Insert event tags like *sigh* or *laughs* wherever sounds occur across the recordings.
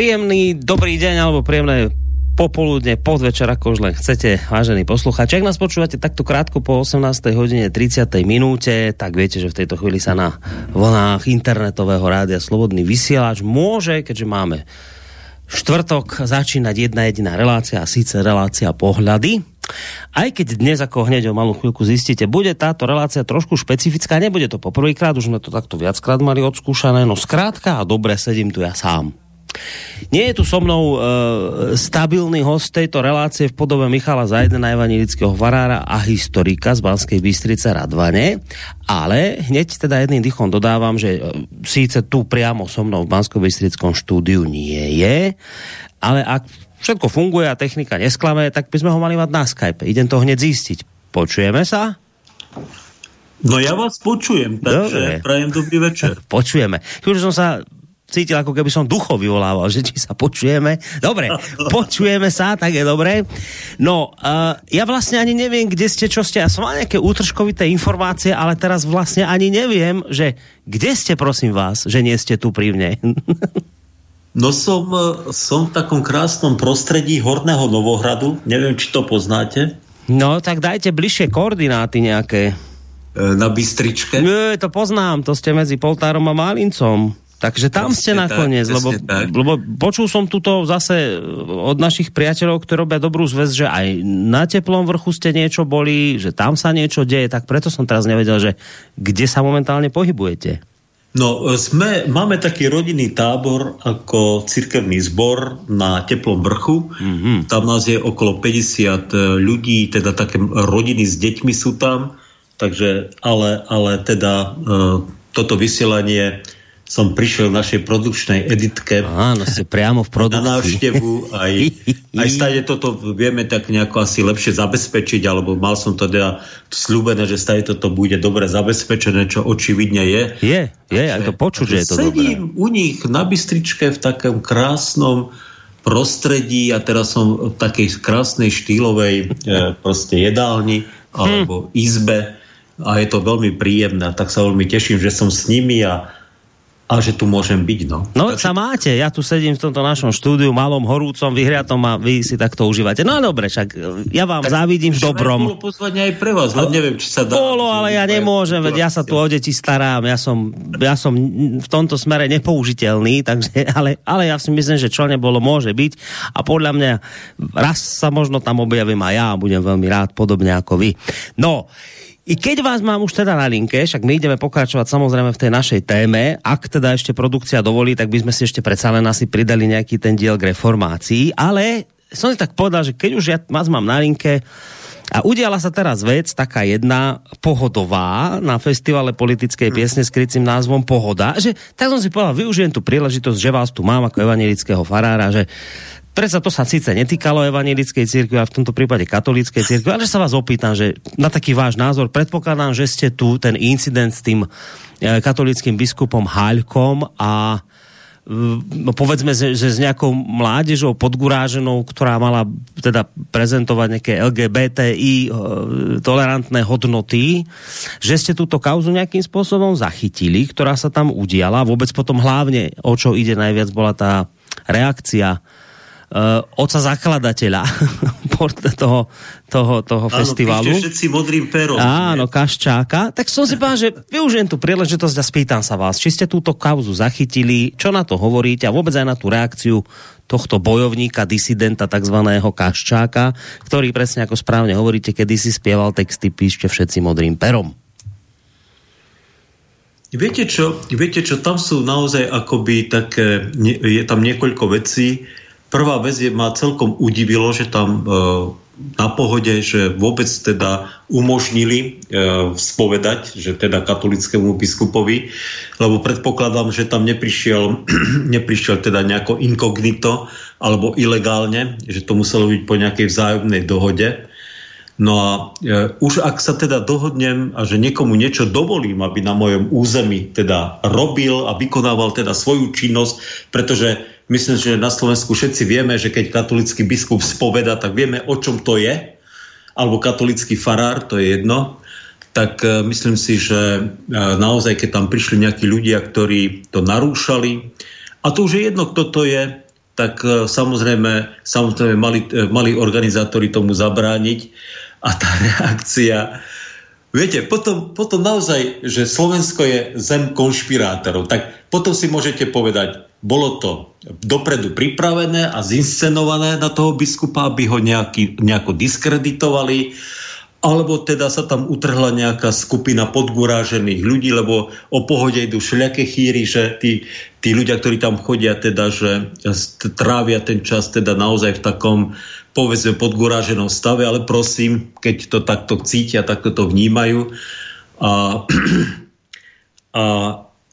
Príjemný dobrý deň alebo príjemné popoludne, podvečer, ako už len chcete, vážení poslucháči. Ak nás počúvate takto krátko po 18. hodine 30. minúte, tak viete, že v tejto chvíli sa na vlnách internetového rádia Slobodný vysielač môže, keďže máme štvrtok, začínať jedna jediná relácia, a síce relácia pohľady. Aj keď dnes, ako hneď o malú chvíľku zistíte, bude táto relácia trošku špecifická, nebude to poprvýkrát, už sme to takto viackrát mali odskúšané, no skrátka a dobre sedím tu ja sám. Nie je tu so mnou e, stabilný host tejto relácie v podobe Michala Zajdena, evangelického varára a historika z Banskej Bystrice Radvane, ale hneď teda jedným dychom dodávam, že e, síce tu priamo so mnou v Bansko Bystrickom štúdiu nie je, ale ak všetko funguje a technika nesklame, tak by sme ho mali mať na Skype. Idem to hneď zistiť. Počujeme sa? No ja vás počujem, takže Dobre. prajem dobrý večer. Počujeme. Už som sa cítil, ako keby som duchov vyvolával, že či sa počujeme. Dobre, počujeme sa, tak je dobre. No, uh, ja vlastne ani neviem, kde ste, čo ste. Ja som mal nejaké útržkovité informácie, ale teraz vlastne ani neviem, že kde ste, prosím vás, že nie ste tu pri mne. No som, e, som v takom krásnom prostredí Horného Novohradu. Neviem, či to poznáte. No, tak dajte bližšie koordináty nejaké. E, na Bystričke? Nie, to poznám, to ste medzi Poltárom a Malincom. Takže tam ste nakoniec, tak, lebo, lebo počul som tuto zase od našich priateľov, ktorí robia dobrú zväz, že aj na teplom vrchu ste niečo boli, že tam sa niečo deje, tak preto som teraz nevedel, že kde sa momentálne pohybujete. No, sme, máme taký rodinný tábor ako cirkevný zbor na Teplom vrchu. Mm-hmm. Tam nás je okolo 50 ľudí, teda také rodiny s deťmi sú tam. Takže, ale, ale teda e, toto vysielanie som prišiel v našej produkčnej editke. Áno, ste priamo v produkcii. Na návštevu. Aj, aj stade toto vieme tak nejako asi lepšie zabezpečiť, alebo mal som to teda slúbené, že stade toto bude dobre zabezpečené, čo očividne je. Je, je, aj to počuť, že je to sedím dobré. u nich na Bystričke v takom krásnom prostredí a teraz som v takej krásnej štýlovej e, proste jedálni alebo hm. izbe a je to veľmi príjemné. Tak sa veľmi teším, že som s nimi a a že tu môžem byť. No, no Takže... sa máte, ja tu sedím v tomto našom štúdiu, malom, horúcom, vyhriatom a vy si takto užívate. No dobre, však e, ja vám tak závidím v dobrom. Bolo pozvať aj pre vás, no, neviem, či sa dá. Bolo, ale ja nemôžem, veď ja sa tu o deti starám, ja som, ja som v tomto smere nepoužiteľný, takže, ale, ale ja si myslím, že čo nebolo, môže byť a podľa mňa raz sa možno tam objavím a ja budem veľmi rád, podobne ako vy. No, i keď vás mám už teda na linke, však my ideme pokračovať samozrejme v tej našej téme, ak teda ešte produkcia dovolí, tak by sme si ešte predsa len asi pridali nejaký ten diel k reformácii, ale som si tak povedal, že keď už ja vás mám na linke, a udiala sa teraz vec, taká jedna pohodová na festivale politickej piesne s krycím názvom Pohoda, že tak som si povedal, využijem tú príležitosť, že vás tu mám ako evangelického farára, že Predsa to sa síce netýkalo evangelickej cirkvi, a v tomto prípade katolíckej cirkvi, ale sa vás opýtam, že na taký váš názor, predpokladám, že ste tu ten incident s tým e, katolickým biskupom Haľkom a no povedzme, že, že s nejakou mládežou podguráženou, ktorá mala teda prezentovať nejaké LGBTI e, tolerantné hodnoty, že ste túto kauzu nejakým spôsobom zachytili, ktorá sa tam udiala. Vôbec potom hlavne, o čo ide najviac, bola tá reakcia uh, oca zakladateľa *laughs* toho, toho, toho Áno, festivalu. Áno, všetci modrým perom. Áno, nie? Kaščáka. Tak som si povedal, že využijem tú príležitosť a spýtam sa vás, či ste túto kauzu zachytili, čo na to hovoríte a vôbec aj na tú reakciu tohto bojovníka, disidenta tzv. Kaščáka, ktorý presne ako správne hovoríte, kedy si spieval texty Píšte všetci modrým perom. Viete čo, viete čo, tam sú naozaj akoby také, je tam niekoľko vecí, Prvá vec je, ma celkom udivilo, že tam e, na pohode, že vôbec teda umožnili e, spovedať, že teda katolickému biskupovi, lebo predpokladám, že tam neprišiel, *clears throat* neprišiel teda nejako inkognito alebo ilegálne, že to muselo byť po nejakej vzájomnej dohode. No a e, už ak sa teda dohodnem a že niekomu niečo dovolím, aby na mojom území teda robil a vykonával teda svoju činnosť, pretože Myslím, že na Slovensku všetci vieme, že keď katolický biskup spoveda, tak vieme, o čom to je. Alebo katolický farár, to je jedno. Tak e, myslím si, že e, naozaj, keď tam prišli nejakí ľudia, ktorí to narúšali, a to už je jedno, kto to je, tak e, samozrejme, samozrejme mali, mali organizátori tomu zabrániť a tá *laughs* reakcia Viete, potom, potom naozaj, že Slovensko je zem konšpirátorov, tak potom si môžete povedať, bolo to dopredu pripravené a zinscenované na toho biskupa, aby ho nejaký, nejako diskreditovali, alebo teda sa tam utrhla nejaká skupina podgurážených ľudí, lebo o pohode idú všelijaké chýry, že tí, tí ľudia, ktorí tam chodia, teda, že trávia ten čas teda naozaj v takom povedzme podguráženom stave, ale prosím, keď to takto cítia, takto to vnímajú. A, *clears throat* a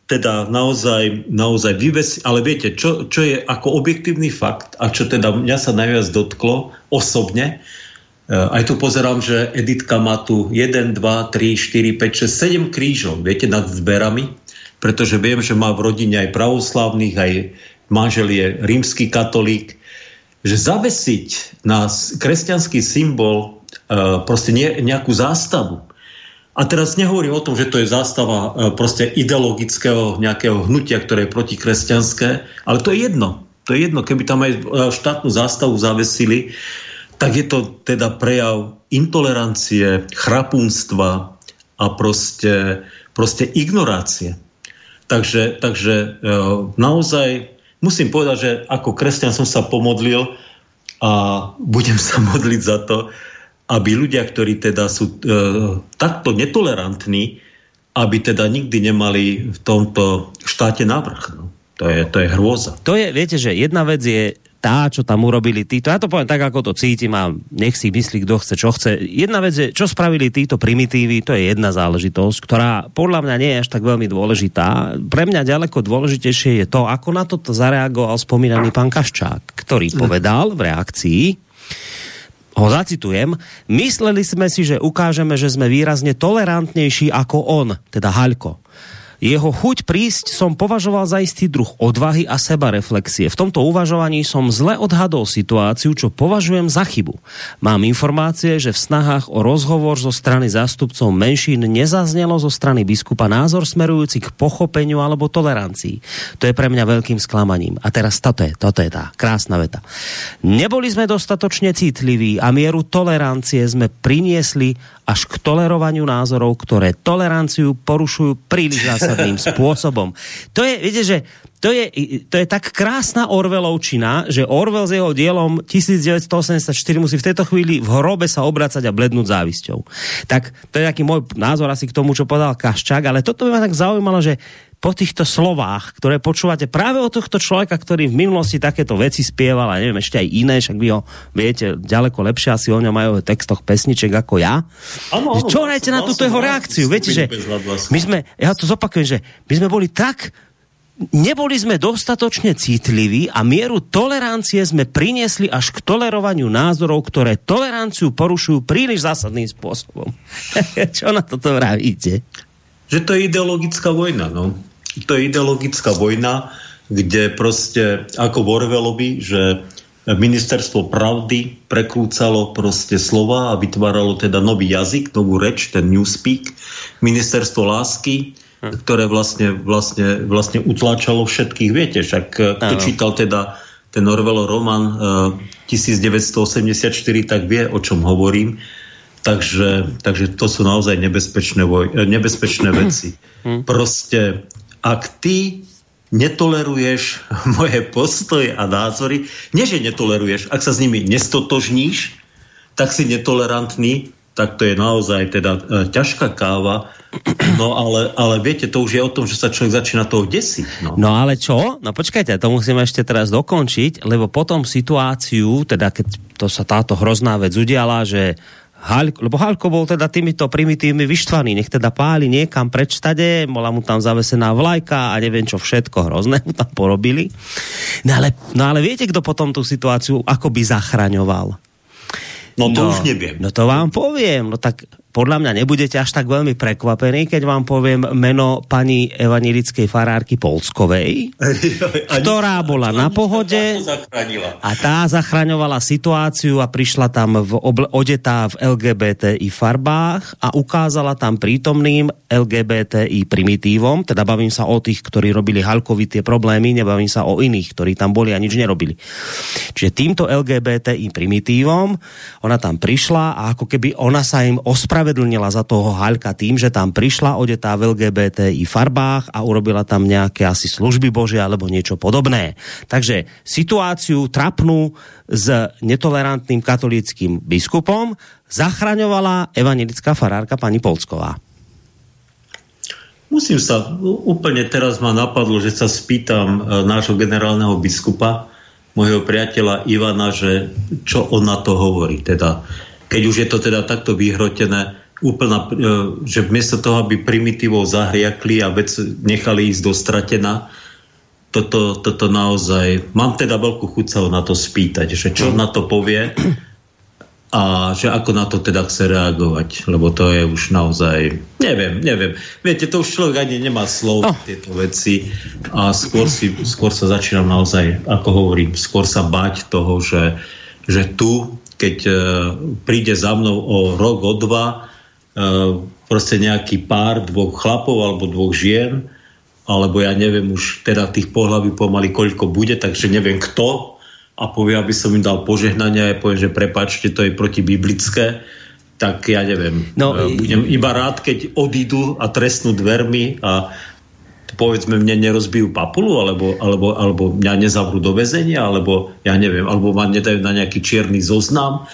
teda naozaj, naozaj vyvesi, ale viete, čo, čo je ako objektívny fakt a čo teda mňa sa najviac dotklo osobne, Eh, aj tu pozerám, že Editka má tu 1, 2, 3, 4, 5, 6, 7 krížov, viete, nad zberami, pretože viem, že má v rodine aj pravoslavných, aj manžel je rímsky katolík, že zavesiť na kresťanský symbol uh, proste nejakú zástavu. A teraz nehovorím o tom, že to je zástava uh, proste ideologického nejakého hnutia, ktoré je protikresťanské, ale to je jedno. To je jedno, keby tam aj štátnu zástavu zavesili, tak je to teda prejav intolerancie, chrapúnstva a proste, proste ignorácie. Takže, takže e, naozaj musím povedať, že ako kresťan som sa pomodlil a budem sa modliť za to, aby ľudia, ktorí teda sú e, takto netolerantní, aby teda nikdy nemali v tomto štáte návrh. No. To je, to je hrôza. To je, viete, že jedna vec je tá, čo tam urobili títo, ja to poviem tak, ako to cítim a nech si myslí, kto chce, čo chce. Jedna vec je, čo spravili títo primitívy, to je jedna záležitosť, ktorá podľa mňa nie je až tak veľmi dôležitá. Pre mňa ďaleko dôležitejšie je to, ako na toto zareagoval spomínaný pán Kaščák, ktorý povedal v reakcii, ho zacitujem, mysleli sme si, že ukážeme, že sme výrazne tolerantnejší ako on, teda Haľko. Jeho chuť prísť som považoval za istý druh odvahy a sebareflexie. V tomto uvažovaní som zle odhadol situáciu, čo považujem za chybu. Mám informácie, že v snahách o rozhovor zo strany zástupcov menšín nezaznelo zo strany biskupa názor smerujúci k pochopeniu alebo tolerancii. To je pre mňa veľkým sklamaním. A teraz toto je, toto je tá krásna veta. Neboli sme dostatočne citliví a mieru tolerancie sme priniesli až k tolerovaniu názorov, ktoré toleranciu porušujú príliš zásadným *laughs* spôsobom. To je, viete, že to je, to je tak krásna Orwellovčina, že Orwell s jeho dielom 1984 musí v tejto chvíli v hrobe sa obracať a blednúť závisťou. Tak to je taký môj názor asi k tomu, čo povedal Kaščák, ale toto by ma tak zaujímalo, že po týchto slovách, ktoré počúvate práve od tohto človeka, ktorý v minulosti takéto veci spieval a neviem, ešte aj iné, však vy ho viete ďaleko lepšie asi o ňom majú v textoch pesniček ako ja. Ano, čo rajte na túto jeho reakciu? Viete, že my sme, ja to zopakujem, že my sme boli tak neboli sme dostatočne citliví a mieru tolerancie sme priniesli až k tolerovaniu názorov, ktoré toleranciu porušujú príliš zásadným spôsobom. *laughs* Čo na toto vravíte? Že to je ideologická vojna, no to je ideologická vojna, kde proste, ako v Orwellovi, že ministerstvo pravdy prekrúcalo proste slova a vytváralo teda nový jazyk, novú reč, ten newspeak, ministerstvo lásky. Ktoré vlastne, vlastne, vlastne utláčalo všetkých. Viete, však eh, kto čítal teda ten Orwell roman uh, eh, 1984, tak vie, o čom hovorím. Takže, takže to sú naozaj nebezpečné, voj, eh, nebezpečné veci. Hm. Proste ak ty netoleruješ *laughs* moje postoje a názory, nie že netoleruješ, ak sa s nimi nestotožníš, tak si netolerantný, tak to je naozaj teda e, ťažká káva. No ale, ale viete, to už je o tom, že sa človek začína toho desiť. No. no ale čo? No počkajte, to musíme ešte teraz dokončiť, lebo potom situáciu, teda keď to sa táto hrozná vec udiala, že Halko, lebo Halko bol teda týmito primitívmi vyštvaný, nech teda páli niekam preč tade, bola mu tam zavesená vlajka a neviem čo všetko hrozné mu tam porobili. No ale, no ale viete, kto potom tú situáciu akoby zachraňoval? No to no, už neviem. No to vám poviem. No tak podľa mňa nebudete až tak veľmi prekvapení, keď vám poviem meno pani evanilickej farárky Polskovej, ktorá bola na pohode a tá zachraňovala situáciu a prišla tam v obl- odetá v LGBTI farbách a ukázala tam prítomným LGBTI primitívom, teda bavím sa o tých, ktorí robili Halkovi tie problémy, nebavím sa o iných, ktorí tam boli a nič nerobili. Čiže týmto LGBTI primitívom ona tam prišla a ako keby ona sa im ospravedlnila za toho Halka tým, že tam prišla odetá v LGBTI farbách a urobila tam nejaké asi služby Bože alebo niečo podobné. Takže situáciu trapnú s netolerantným katolickým biskupom zachraňovala evangelická farárka pani Polsková. Musím sa, úplne teraz ma napadlo, že sa spýtam e, nášho generálneho biskupa, môjho priateľa Ivana, že čo on na to hovorí. Teda keď už je to teda takto vyhrotené, úplná, e, že miesto toho, aby primitívov zahriakli a vec nechali ísť do stratená, toto, toto naozaj, mám teda veľkú chuť sa na to spýtať, že čo na to povie a že ako na to teda chce reagovať, lebo to je už naozaj, neviem, neviem. Viete, to už človek ani nemá slov oh. tieto veci a skôr, si, skôr sa začínam naozaj, ako hovorím, skôr sa bať toho, že, že tu keď uh, príde za mnou o rok, o dva, proste nejaký pár dvoch chlapov alebo dvoch žien, alebo ja neviem už teda tých pohľaví pomaly koľko bude, takže neviem kto a povie, aby som im dal požehnanie a ja poviem, že prepačte, to je protibiblické, tak ja neviem. No, budem iba rád, keď odídu a trestnú dvermi a povedzme mne nerozbijú papulu, alebo, alebo, alebo mňa nezavrú do väzenia, alebo ja neviem, alebo ma nedajú na nejaký čierny zoznam,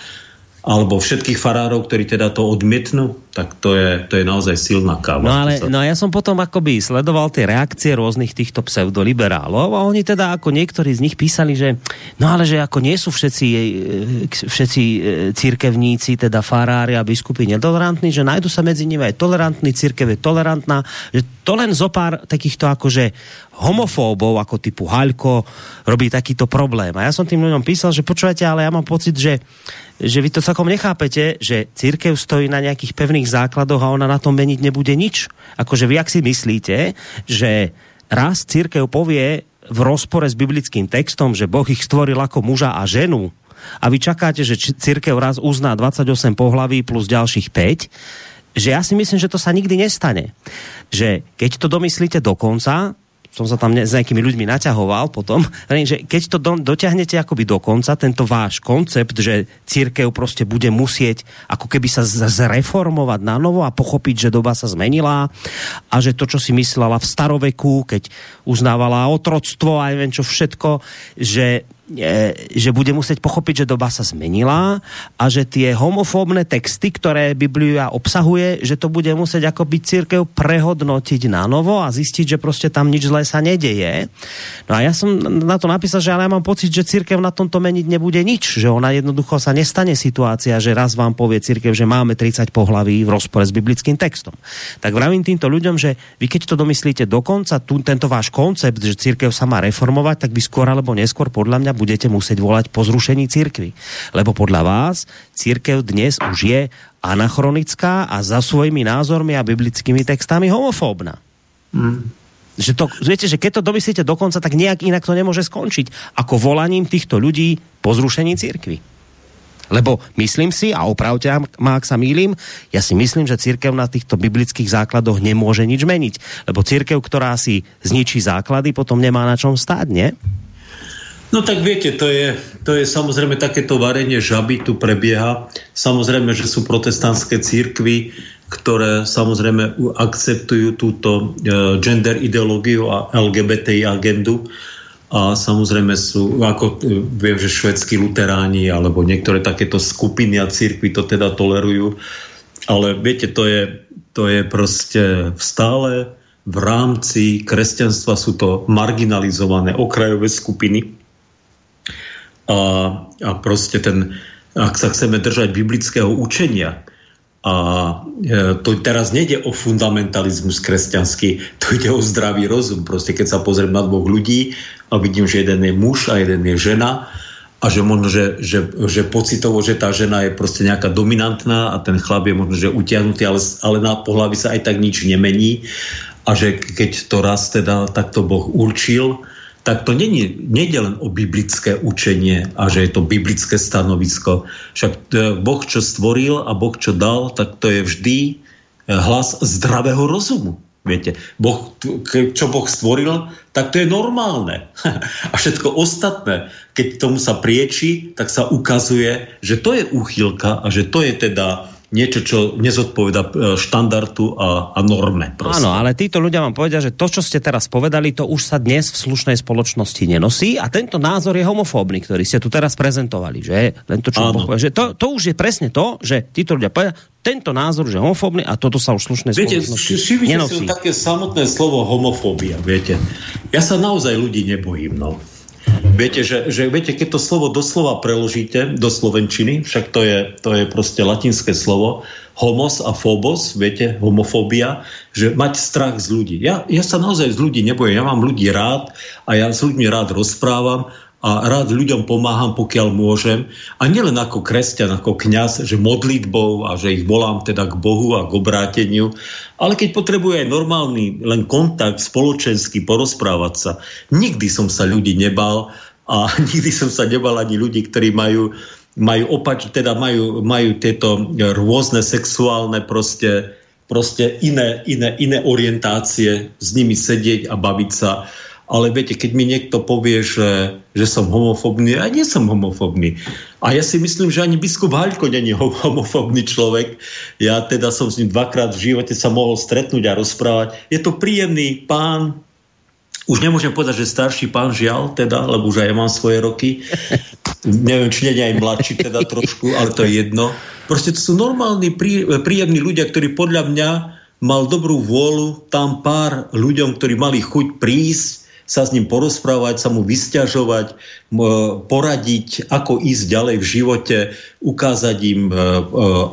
alebo všetkých farárov, ktorí teda to odmietnú, tak to je, to je naozaj silná káva. No ale no ja som potom akoby sledoval tie reakcie rôznych týchto pseudoliberálov a oni teda ako niektorí z nich písali, že no ale že ako nie sú všetci, e, všetci e, církevníci, teda farári a biskupy netolerantní, že nájdu sa medzi nimi aj tolerantní, církev je tolerantná, že to len zo pár takýchto akože homofóbov ako typu Haľko robí takýto problém. A ja som tým ľuďom písal, že počúvate, ale ja mám pocit, že, že vy to celkom nechápete, že církev stojí na nejakých pevných základoch a ona na tom meniť nebude nič. Akože vy ak si myslíte, že raz církev povie v rozpore s biblickým textom, že Boh ich stvoril ako muža a ženu a vy čakáte, že církev raz uzná 28 pohlaví plus ďalších 5, že ja si myslím, že to sa nikdy nestane. Že keď to domyslíte do konca, som sa tam ne, s nejakými ľuďmi naťahoval potom, že keď to do, dotiahnete akoby do konca, tento váš koncept, že církev proste bude musieť ako keby sa zreformovať na novo a pochopiť, že doba sa zmenila a že to, čo si myslela v staroveku, keď uznávala otroctvo a neviem čo všetko, že že bude musieť pochopiť, že doba sa zmenila a že tie homofóbne texty, ktoré Biblia obsahuje, že to bude musieť ako byť církev prehodnotiť na novo a zistiť, že proste tam nič zlé sa nedeje. No a ja som na to napísal, že ale ja mám pocit, že církev na tomto meniť nebude nič, že ona jednoducho sa nestane situácia, že raz vám povie církev, že máme 30 pohlaví v rozpore s biblickým textom. Tak vravím týmto ľuďom, že vy keď to domyslíte dokonca, tu, tento váš koncept, že církev sa má reformovať, tak by skôr alebo neskôr podľa mňa budete musieť volať po zrušení církvy. Lebo podľa vás církev dnes už je anachronická a za svojimi názormi a biblickými textami homofóbna. Mm. Že to, viete, že keď to domyslíte dokonca, tak nejak inak to nemôže skončiť ako volaním týchto ľudí po zrušení církvy. Lebo myslím si, a opravte ma, ak sa mýlim, ja si myslím, že církev na týchto biblických základoch nemôže nič meniť. Lebo církev, ktorá si zničí základy, potom nemá na čom stáť, nie? No tak viete, to je, to je samozrejme takéto varenie žaby tu prebieha. Samozrejme, že sú protestantské církvy, ktoré samozrejme akceptujú túto e, gender ideológiu a LGBTI agendu. A samozrejme sú, ako e, viem, že švedskí luteráni alebo niektoré takéto skupiny a církvy to teda tolerujú. Ale viete, to je, to je proste stále v rámci kresťanstva sú to marginalizované okrajové skupiny, a, a proste ten, ak sa chceme držať biblického učenia, a e, to teraz nejde o fundamentalizmus kresťanský, to ide o zdravý rozum. Proste keď sa pozriem na dvoch ľudí a vidím, že jeden je muž a jeden je žena a že možno, že, že, že pocitovo, že tá žena je proste nejaká dominantná a ten chlap je možno, že utiahnutý, ale, ale na pohľavi sa aj tak nič nemení a že keď to raz teda takto Boh určil, tak to není, nejde len o biblické učenie a že je to biblické stanovisko. Však e, Boh, čo stvoril a Boh, čo dal, tak to je vždy e, hlas zdravého rozumu. Viete, boh, čo Boh stvoril, tak to je normálne. *laughs* A všetko ostatné, keď tomu sa prieči, tak sa ukazuje, že to je úchylka a že to je teda niečo, čo nezodpoveda e, štandardu a, a norme. Prosím. Áno, ale títo ľudia vám povedia, že to, čo ste teraz povedali, to už sa dnes v slušnej spoločnosti nenosí a tento názor je homofóbny, ktorý ste tu teraz prezentovali. Že? Tento, čo povie, že to, to už je presne to, že títo ľudia povedia, tento názor, že homofóbny a toto sa už slušnej viete, spoločnosti nenosí. Viete, také samotné slovo homofóbia, viete. Ja sa naozaj ľudí nebojím, no. Viete, že, že viete, keď to slovo doslova preložíte do slovenčiny, však to je, to je proste latinské slovo, homos a phobos, viete, homofóbia, že mať strach z ľudí. Ja, ja sa naozaj z ľudí nebojím, ja mám ľudí rád a ja s ľuďmi rád rozprávam a rád ľuďom pomáham, pokiaľ môžem. A nielen ako kresťan, ako kňaz, že modlitbou a že ich volám teda k Bohu a k obráteniu, ale keď potrebuje aj normálny len kontakt spoločenský, porozprávať sa. Nikdy som sa ľudí nebal a *laughs* nikdy som sa nebal ani ľudí, ktorí majú majú opač, teda majú, majú tieto rôzne sexuálne proste, proste iné, iné, iné orientácie, s nimi sedieť a baviť sa ale viete, keď mi niekto povie, že, že som homofobný, ja nie som homofobný. A ja si myslím, že ani biskup Haľko není homofobný človek. Ja teda som s ním dvakrát v živote sa mohol stretnúť a rozprávať. Je to príjemný pán, už nemôžem povedať, že starší pán žial, teda, lebo už aj ja mám svoje roky. Neviem, či nie aj mladší teda trošku, ale to je jedno. Proste to sú normálni, prí, príjemní ľudia, ktorí podľa mňa mal dobrú vôľu tam pár ľuďom, ktorí mali chuť prísť sa s ním porozprávať, sa mu vysťažovať, poradiť, ako ísť ďalej v živote, ukázať im, e, e,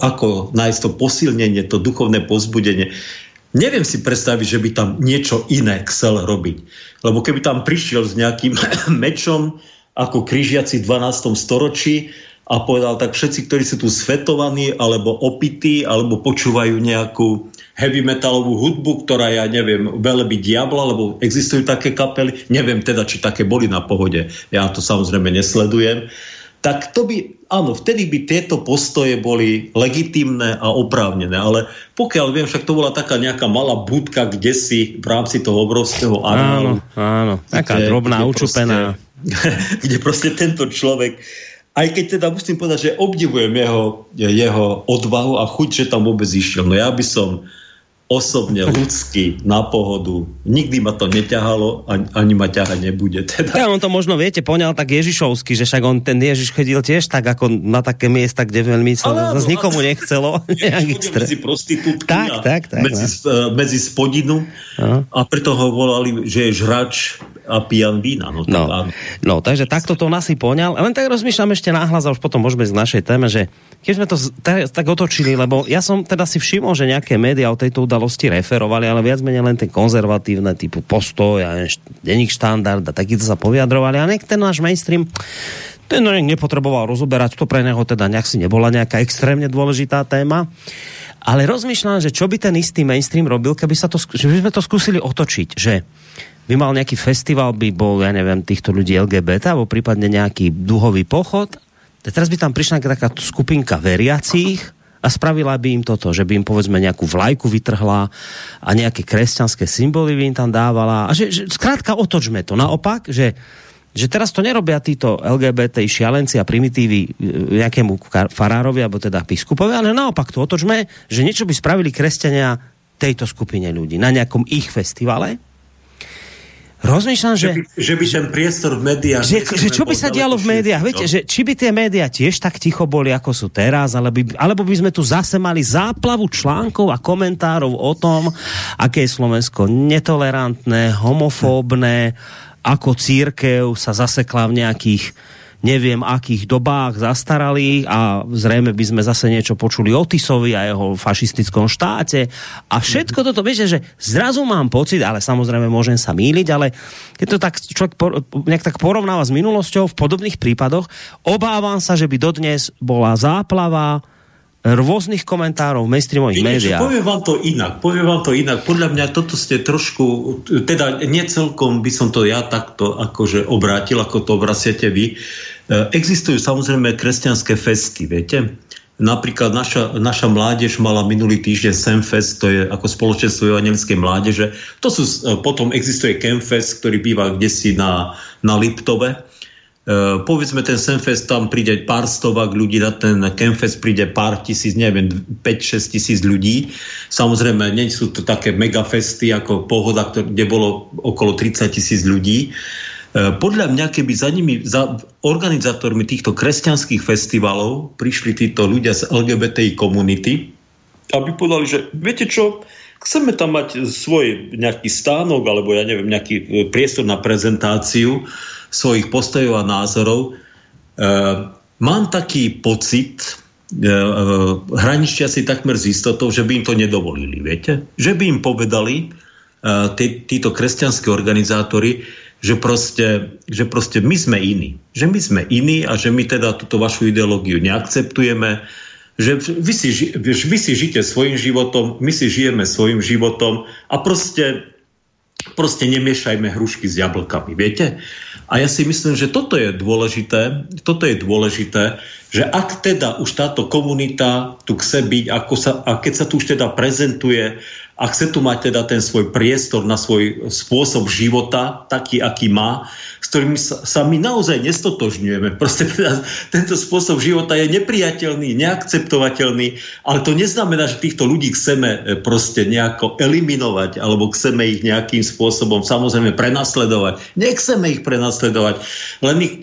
ako nájsť to posilnenie, to duchovné pozbudenie. Neviem si predstaviť, že by tam niečo iné chcel robiť. Lebo keby tam prišiel s nejakým *coughs* mečom, ako križiaci v 12. storočí a povedal, tak všetci, ktorí sú tu svetovaní, alebo opití, alebo počúvajú nejakú heavy metalovú hudbu, ktorá ja neviem, by diabla, lebo existujú také kapely, neviem teda, či také boli na pohode, ja to samozrejme nesledujem, tak to by, áno, vtedy by tieto postoje boli legitimné a oprávnené, ale pokiaľ viem, však to bola taká nejaká malá budka, kde si v rámci toho obrovského areálu. Áno, áno, taká kde, drobná, kde učupená. Proste, *laughs* kde proste tento človek aj keď teda musím povedať, že obdivujem jeho, jeho odvahu a chuť, že tam vôbec išiel. No ja by som osobne, ľudsky, na pohodu. Nikdy ma to neťahalo, ani, ani ma ťahať nebude. Teda. Ja, on to možno, viete, poňal tak Ježišovsky, že však on ten Ježiš chodil tiež tak, ako na také miesta, kde veľmi sa ale, zase nikomu nechcelo. *laughs* medzi prostitútky tak, tak, tak, medzi, no. medzi spodinu Aha. a preto ho volali, že je žrač a pijan vína. No, no, no, takže takto to nás si poňal. Len tak rozmýšľam ešte náhlas a už potom môžeme z našej téme, že keď sme to tak otočili, lebo ja som teda si všimol, že nejaké médiá o tejto udalosti referovali, ale viac menej len tie konzervatívne typu postoj a denník štandard a takýto sa poviadrovali a nech ten náš mainstream ten nepotreboval rozoberať, to pre neho teda nejak si nebola nejaká extrémne dôležitá téma. Ale rozmýšľam, že čo by ten istý mainstream robil, keby sa to, že by sme to skúsili otočiť, že by mal nejaký festival, by bol, ja neviem, týchto ľudí LGBT, alebo prípadne nejaký duhový pochod teraz by tam prišla taká skupinka veriacích a spravila by im toto, že by im povedzme nejakú vlajku vytrhla a nejaké kresťanské symboly by im tam dávala. A že, že skrátka otočme to. Naopak, že že teraz to nerobia títo LGBT šialenci a primitívy e, nejakému farárovi, alebo teda biskupovi, ale naopak to otočme, že niečo by spravili kresťania tejto skupine ľudí na nejakom ich festivale Rozmýšľam, že... Že by, že by ten priestor v médiách... Že, že čo by sa dialo v médiách? Viete, že či by tie médiá tiež tak ticho boli, ako sú teraz, alebo by, alebo by sme tu zase mali záplavu článkov a komentárov o tom, aké je Slovensko netolerantné, homofóbne, ako církev sa zasekla v nejakých neviem akých dobách zastarali a zrejme by sme zase niečo počuli o Tisovi a jeho fašistickom štáte. A všetko toto, viete, že zrazu mám pocit, ale samozrejme môžem sa míliť, ale keď to tak človek por, nejak tak porovnáva s minulosťou v podobných prípadoch, obávam sa, že by dodnes bola záplava rôznych komentárov v mainstreamových médiách. Poviem vám to inak, poviem vám to inak. Podľa mňa toto ste trošku, teda necelkom by som to ja takto akože obrátil, ako to obraciate vy. E, existujú samozrejme kresťanské festy, viete? Napríklad naša, naša mládež mala minulý týždeň Semfest, to je ako spoločenstvo evangelickej mládeže. To sú, e, potom existuje Kemfest, ktorý býva kde si na, na Liptove povedzme ten Senfest, tam príde pár stovák ľudí, na ten Kemfest príde pár tisíc, neviem, 5-6 tisíc ľudí. Samozrejme, nie sú to také megafesty ako Pohoda, kde bolo okolo 30 tisíc ľudí. Uh, podľa mňa, keby za nimi, za organizátormi týchto kresťanských festivalov prišli títo ľudia z LGBTI komunity, aby povedali, že viete čo, chceme tam mať svoj nejaký stánok, alebo ja neviem, nejaký e, priestor na prezentáciu, svojich postojov a názorov. E, mám taký pocit, e, e, hraničia si takmer z istotou, že by im to nedovolili, viete? Že by im povedali tí, títo kresťanské organizátori, že proste, že proste my sme iní. Že my sme iní a že my teda túto vašu ideológiu neakceptujeme, že vy si, vy si žite svojim životom, my si žijeme svojim životom a proste proste nemiešajme hrušky s jablkami, viete? A ja si myslím, že toto je dôležité, toto je dôležité, že ak teda už táto komunita tu chce byť, ako sa, a keď sa tu už teda prezentuje a chce tu mať teda ten svoj priestor na svoj spôsob života, taký, aký má, s ktorým sa, my naozaj nestotožňujeme. *laughs* Proste teda, tento spôsob života je nepriateľný, neakceptovateľný, ale to neznamená, že týchto ľudí chceme e, proste nejako eliminovať, alebo chceme ich nejakým spôsobom samozrejme prenasledovať. Nechceme ich prenasledovať, len ich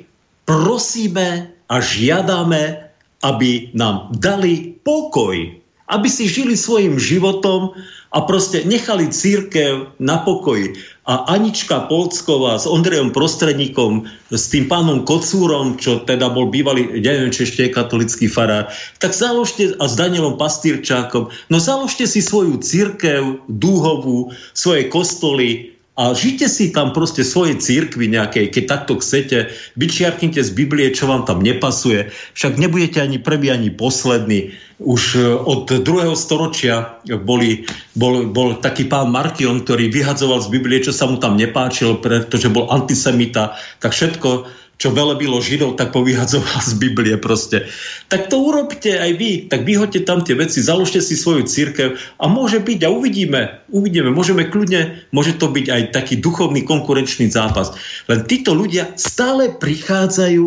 prosíme a žiadame, aby nám dali pokoj, aby si žili svojim životom a proste nechali církev na pokoji. A Anička Polcková s Ondrejom Prostredníkom, s tým pánom Kocúrom, čo teda bol bývalý, neviem, či ešte je katolický farár, tak založte, a s Danielom Pastýrčákom, no založte si svoju církev dúhovú, svoje kostoly, a žite si tam proste svoje církvy nejakej, keď takto chcete, vyčiarknite z Biblie, čo vám tam nepasuje, však nebudete ani prvý, ani posledný. Už e, od druhého storočia boli, bol, bol taký pán Markion, ktorý vyhadzoval z Biblie, čo sa mu tam nepáčilo, pretože bol antisemita, tak všetko čo velebilo Židov, tak povyhadzoval z Biblie proste. Tak to urobte aj vy, tak vyhoďte tam tie veci, založte si svoju církev a môže byť a uvidíme, uvidíme, môžeme kľudne, môže to byť aj taký duchovný konkurenčný zápas. Len títo ľudia stále prichádzajú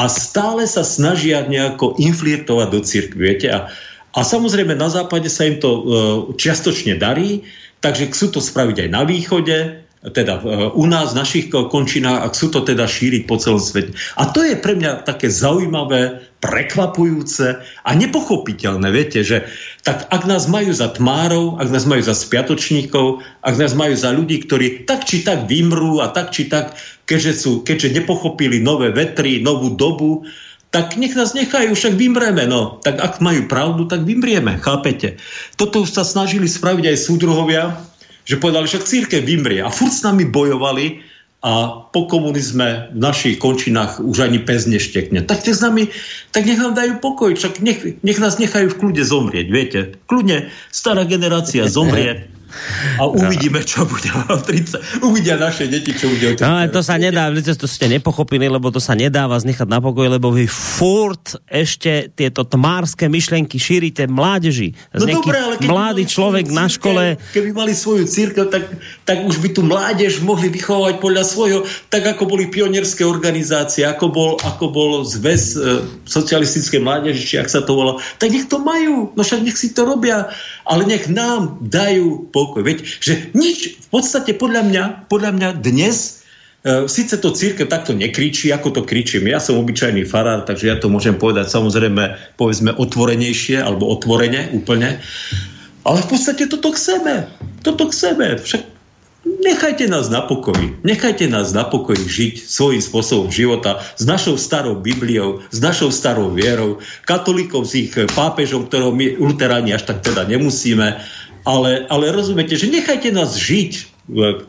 a stále sa snažia nejako inflirtovať do církvy, viete, a, a samozrejme na západe sa im to e, čiastočne darí, takže chcú to spraviť aj na východe, teda u nás, v našich končinách, ak sú to teda šíriť po celom svete. A to je pre mňa také zaujímavé, prekvapujúce a nepochopiteľné. Viete, že tak ak nás majú za tmárov, ak nás majú za spiatočníkov, ak nás majú za ľudí, ktorí tak či tak vymrú a tak či tak, keďže, sú, keďže nepochopili nové vetry, novú dobu, tak nech nás nechajú, však vymreme. No. Tak ak majú pravdu, tak vymrieme, chápete? Toto už sa snažili spraviť aj súdruhovia, že povedali, že církev vymrie. A furt s nami bojovali a po komunizme v našich končinách už ani pes neštekne. Tak s nami, tak nech nám dajú pokoj, však nech, nech nás nechajú v kľude zomrieť, viete. Kľudne stará generácia zomrie, *laughs* a uvidíme, čo bude *laughs* o 30. Uvidia naše deti, čo bude o 30. No, ale to sa nedá, to ste nepochopili, lebo to sa nedá vás nechať na pokoj, lebo vy furt ešte tieto tmárske myšlenky šírite mládeži. No dobré, ale mladý človek na škole... Keby mali svoju církev, tak, tak už by tu mládež mohli vychovať podľa svojho, tak ako boli pionierské organizácie, ako bol, ako bol zväz e, socialistické mládeže, či ak sa to volá, tak nech to majú, no však nech si to robia, ale nech nám dajú pokoj. Veď, že nič, v podstate podľa mňa, podľa mňa dnes e, Sice to církev takto nekričí, ako to kričím. Ja som obyčajný farár, takže ja to môžem povedať samozrejme, povedzme, otvorenejšie, alebo otvorene úplne. Ale v podstate toto chceme. Toto chceme. Však nechajte nás na pokoji. Nechajte nás na pokoji žiť svojím spôsobom života s našou starou Bibliou, s našou starou vierou, katolíkov s ich pápežom, ktorého my luteráni až tak teda nemusíme. Ale, ale rozumiete, že nechajte nás žiť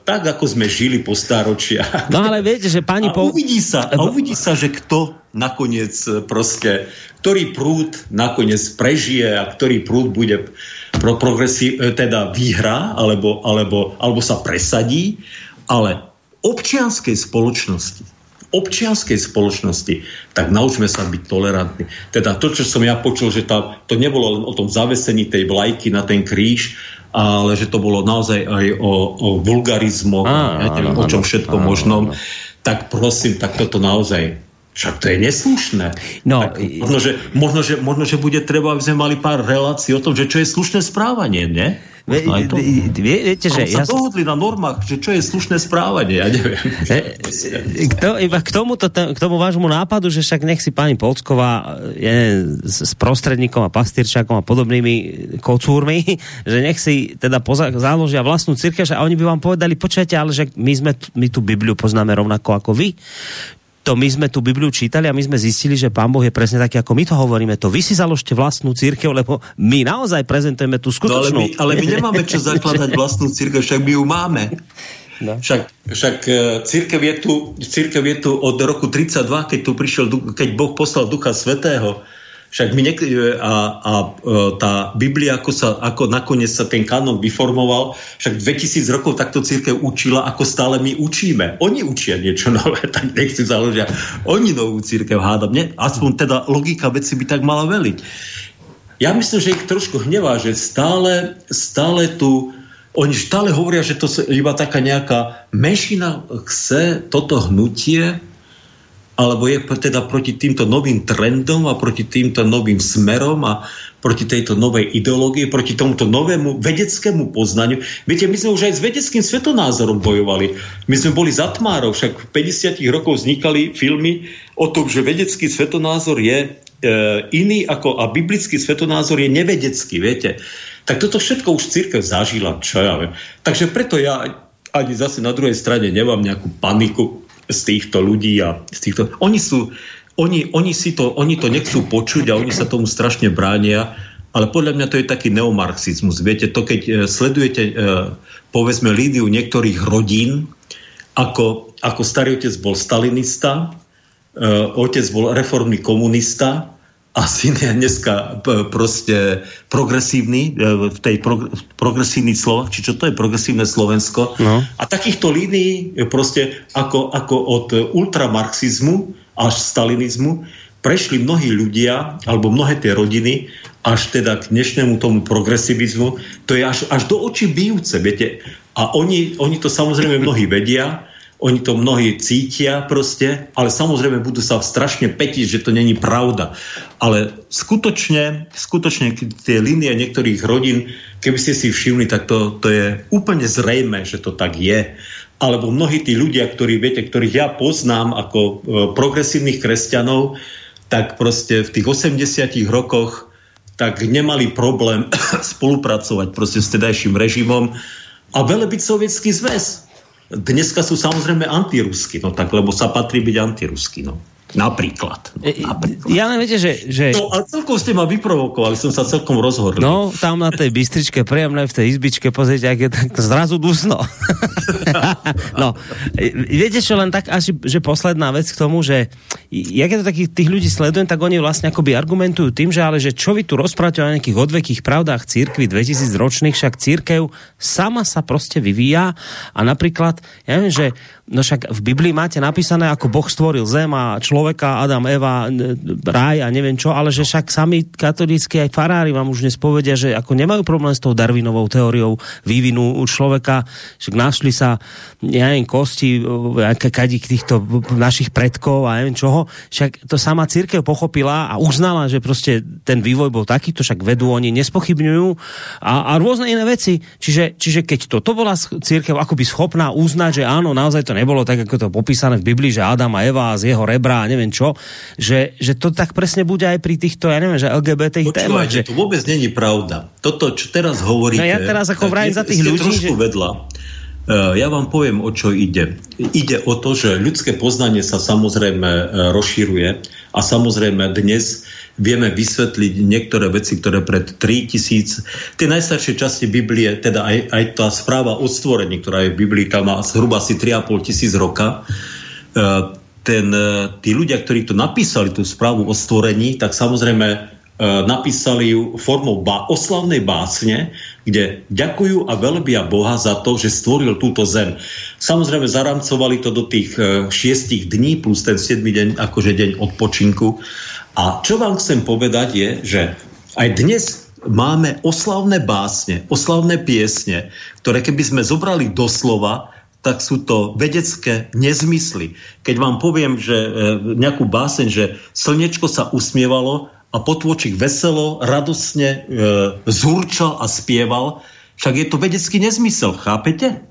tak, ako sme žili po staročia. No ale viete, že pani... A uvidí sa, a uvidí sa, že kto nakoniec proste, ktorý prúd nakoniec prežije a ktorý prúd bude pro progresí, e, teda výhra, alebo, alebo, alebo sa presadí, ale občianskej spoločnosti občianskej spoločnosti, tak naučme sa byť tolerantní. Teda to, čo som ja počul, že tá, to nebolo len o tom zavesení tej vlajky na ten kríž, ale že to bolo naozaj aj o, o vulgarizmoch, ja neviem, o čom všetko áno, možnom, áno. tak prosím, tak toto naozaj však to je neslušné. No, tak možno, že, možno, že, možno, že bude treba, aby sme mali pár relácií o tom, že čo je slušné správanie, nie? Vie, vie, viete, že... ja sa dohodli na normách, že čo je slušné správanie, ja neviem. K, to, iba k, tomuto, k tomu vášmu nápadu, že však nech si pani Polsková je s prostredníkom a pastierčákom a podobnými kocúrmi, *laughs* že nech si teda poza, záložia vlastnú církev a oni by vám povedali, počujete, ale že my, sme, my tú Bibliu poznáme rovnako ako vy to my sme tú Bibliu čítali a my sme zistili, že Pán Boh je presne taký, ako my to hovoríme. To vy si založte vlastnú církev, lebo my naozaj prezentujeme tú skutočnú. No, ale, my, ale my nemáme čo *laughs* zakladať vlastnú církev, však my ju máme. No. Však, však e, církev, je tu, církev je tu od roku 32, keď tu prišiel, keď Boh poslal Ducha Svetého však my nek- a, a e, tá Biblia, ako, sa, ako nakoniec sa ten kanon vyformoval, však 2000 rokov takto církev učila, ako stále my učíme. Oni učia niečo *laughs* nové, tak nech si založia. Oni novú církev hádam. Nie? Aspoň teda logika veci by tak mala veliť. Ja myslím, že ich trošku hnevá, že stále, stále tu oni stále hovoria, že to je iba taká nejaká menšina chce toto hnutie alebo je teda proti týmto novým trendom a proti týmto novým smerom a proti tejto novej ideológie, proti tomuto novému vedeckému poznaniu. Viete, my sme už aj s vedeckým svetonázorom bojovali. My sme boli za tmárov, však v 50 rokoch vznikali filmy o tom, že vedecký svetonázor je e, iný ako a biblický svetonázor je nevedecký, viete. Tak toto všetko už církev zažila, čo ja viem. Takže preto ja ani zase na druhej strane nemám nejakú paniku, z týchto ľudí a z týchto... Oni sú, oni, oni, si to, oni to nechcú počuť a oni sa tomu strašne bránia, ale podľa mňa to je taký neomarxizmus. Viete, to keď e, sledujete e, povedzme lídiu niektorých rodín, ako, ako starý otec bol stalinista, e, otec bol reformný komunista, a syn je dneska proste progresívny, v tej prog- progresívny Slovak, či čo to je progresívne Slovensko. No. A takýchto línií proste ako, ako od ultramarxizmu až stalinizmu prešli mnohí ľudia, alebo mnohé tie rodiny, až teda k dnešnému tomu progresivizmu. To je až, až do očí bijúce, viete. A oni, oni to samozrejme mnohí vedia, oni to mnohí cítia proste, ale samozrejme budú sa strašne petiť, že to není pravda. Ale skutočne, skutočne tie línie niektorých rodín, keby ste si všimli, tak to, to je úplne zrejme, že to tak je. Alebo mnohí tí ľudia, ktorí, viete, ktorých ja poznám ako e, progresívnych kresťanov, tak proste v tých 80 rokoch tak nemali problém *coughs* spolupracovať proste s tedajším režimom a byť sovietský zväz Dneska sú samozrejme antirusky, no tak, lebo sa patrí byť antirusky, no. Napríklad. No, e, napríklad. Ja len viete, že... že... No a celkom ste ma vyprovokovali, som sa celkom rozhoril. No, tam na tej bystričke, príjemné v tej izbičke, pozrite, ak je tak zrazu dusno. *laughs* no, viete čo, len tak asi, že posledná vec k tomu, že jak je to takých tých ľudí sledujem, tak oni vlastne akoby argumentujú tým, že ale že čo vy tu rozprávate o nejakých odvekých pravdách církvy 2000 ročných, však církev sama sa proste vyvíja a napríklad, ja viem, že No však v Biblii máte napísané, ako Boh stvoril zem a človeka, Adam, Eva, ráj a neviem čo, ale že však sami katolícky aj farári vám už dnes povedia, že ako nemajú problém s tou Darwinovou teóriou vývinu u človeka, však našli sa, neviem, kosti kadík týchto našich predkov a neviem čoho, však to sama církev pochopila a uznala, že proste ten vývoj bol takýto, však vedú oni, nespochybňujú a, a rôzne iné veci. Čiže, čiže keď toto bola církev akoby schopná uznať, že áno, naozaj to nebolo tak, ako to popísané v Biblii, že Adam a Eva z jeho rebra a neviem čo, že, že to tak presne bude aj pri týchto, ja neviem, že LGBT témach. Že... To vôbec není pravda. Toto, čo teraz hovoríte... No ja teraz ako vrajím za tých ľudí, že... vedľa. ja vám poviem, o čo ide. Ide o to, že ľudské poznanie sa samozrejme e, rozširuje a samozrejme dnes vieme vysvetliť niektoré veci, ktoré pred 3000, tie najstaršie časti Biblie, teda aj, aj tá správa o stvorení, ktorá je v Biblii, tam má zhruba asi 3,5 tisíc roka, ten, tí ľudia, ktorí to napísali, tú správu o stvorení, tak samozrejme napísali ju formou bá, oslavnej básne, kde ďakujú a velbia Boha za to, že stvoril túto zem. Samozrejme zaramcovali to do tých e, šiestich dní plus ten 7 deň, akože deň odpočinku. A čo vám chcem povedať je, že aj dnes máme oslavné básne, oslavné piesne, ktoré keby sme zobrali doslova, tak sú to vedecké nezmysly. Keď vám poviem, že e, nejakú báseň, že slnečko sa usmievalo, a potôčik veselo, radosne e, zúrčal a spieval. Však je to vedecký nezmysel, chápete?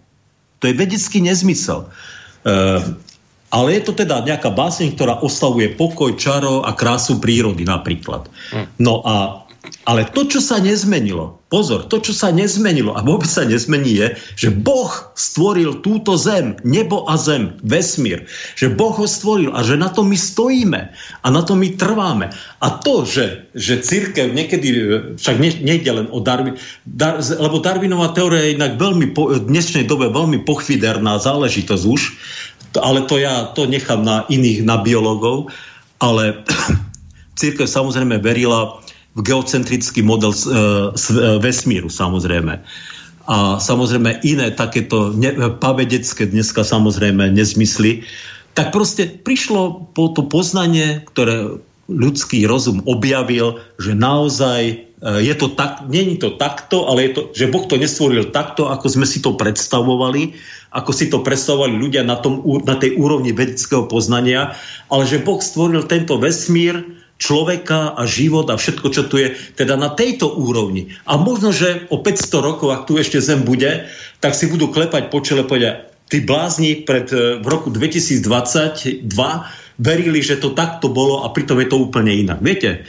To je vedecký nezmysel. E, ale je to teda nejaká báseň, ktorá oslavuje pokoj, čaro a krásu prírody napríklad. Hm. No a ale to, čo sa nezmenilo, pozor, to, čo sa nezmenilo a vôbec sa nezmení je, že Boh stvoril túto zem, nebo a zem, vesmír. Že Boh ho stvoril a že na to my stojíme a na to my trváme. A to, že, že církev niekedy, však ne, nejde len o Darwin, Dar, lebo Darwinová teória je inak veľmi, po, v dnešnej dobe veľmi pochviderná záležitosť už, ale to ja to nechám na iných, na biologov, ale *clears throat* církev samozrejme verila v geocentrický model e, e, vesmíru samozrejme. A samozrejme iné takéto ne, pavedecké dneska samozrejme nezmysly. Tak proste prišlo po to poznanie, ktoré ľudský rozum objavil, že naozaj e, je to tak, není to takto, ale je to, že Boh to nestvoril takto, ako sme si to predstavovali, ako si to predstavovali ľudia na, tom, na tej úrovni vedeckého poznania, ale že Boh stvoril tento vesmír človeka a život a všetko, čo tu je, teda na tejto úrovni. A možno, že o 500 rokov, ak tu ešte Zem bude, tak si budú klepať po čele povedia, tí blázni pred, e, v roku 2022 verili, že to takto bolo a pritom je to úplne inak. Viete,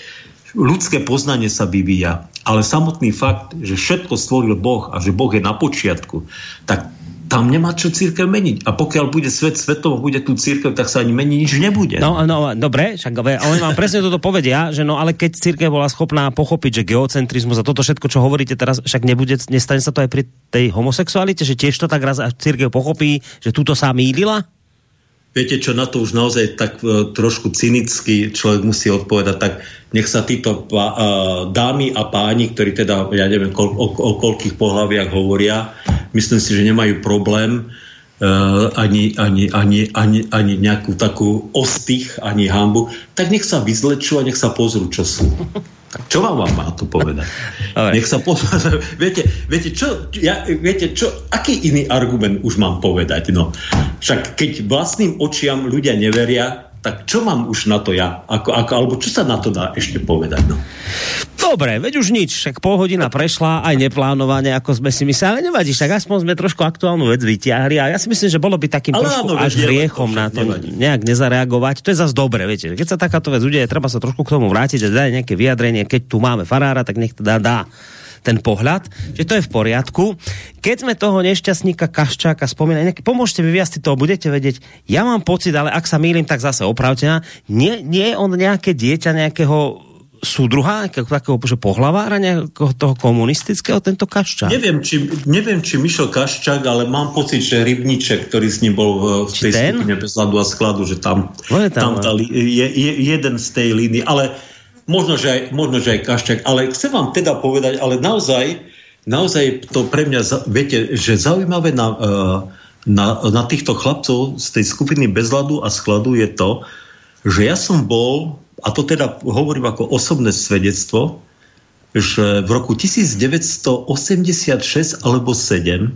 ľudské poznanie sa vyvíja, ale samotný fakt, že všetko stvoril Boh a že Boh je na počiatku, tak tam nemá čo církev meniť. A pokiaľ bude svet svetom, bude tu církev, tak sa ani meniť nič nebude. No, no dobre, však oni vám presne toto povedia, že no ale keď církev bola schopná pochopiť, že geocentrizmus a toto všetko, čo hovoríte teraz, však nebude, nestane sa to aj pri tej homosexualite, že tiež to tak raz církev pochopí, že túto sa mýlila? Viete čo, na to už naozaj tak uh, trošku cynicky človek musí odpovedať, tak nech sa títo uh, dámy a páni, ktorí teda, ja neviem, kol, o, o koľkých pohľaviach hovoria, myslím si, že nemajú problém uh, ani, ani, ani, ani, ani nejakú takú ostých, ani hambu, tak nech sa vyzlečú a nech sa pozrú, čo sú. Tak čo vám mám má to povedať? Ale. Nech sa pozrú. *laughs* viete, viete, čo, ja, viete čo, aký iný argument už mám povedať? No, však keď vlastným očiam ľudia neveria, tak čo mám už na to ja? Ako, ako, alebo čo sa na to dá ešte povedať? No? Dobre, veď už nič, však pol hodina prešla, aj neplánovanie, ako sme si mysleli, ale nevadí, však aspoň sme trošku aktuálnu vec vyťahli a ja si myslím, že bolo by takým ale trošku áno, až hriechom na to nevadí. nejak nezareagovať. To je zase dobre, viete, keď sa takáto vec udeje, treba sa trošku k tomu vrátiť a dať nejaké vyjadrenie, keď tu máme farára, tak nech to dá, dá ten pohľad, že to je v poriadku. Keď sme toho nešťastníka Kaščáka spomínali, pomôžte mi, viac to budete vedieť. Ja mám pocit, ale ak sa mýlim, tak zase opravte nie, nie je on nejaké dieťa nejakého súdruha, takého že pohlavára nejakého toho komunistického, tento Kaščák? Neviem či, neviem, či Mišel Kaščák, ale mám pocit, že Rybníček, ktorý s ním bol v tej skupine bez a skladu, že tam, no je tam, tam dali, je, je, jeden z tej líny, ale možno, že aj, možno, že aj Kaščák. Ale chcem vám teda povedať, ale naozaj, naozaj to pre mňa, viete, že zaujímavé na, eh, na, na týchto chlapcov z tej skupiny Bezladu a Skladu je to, že ja som bol, a to teda hovorím ako osobné svedectvo, že v roku 1986 alebo 7 e,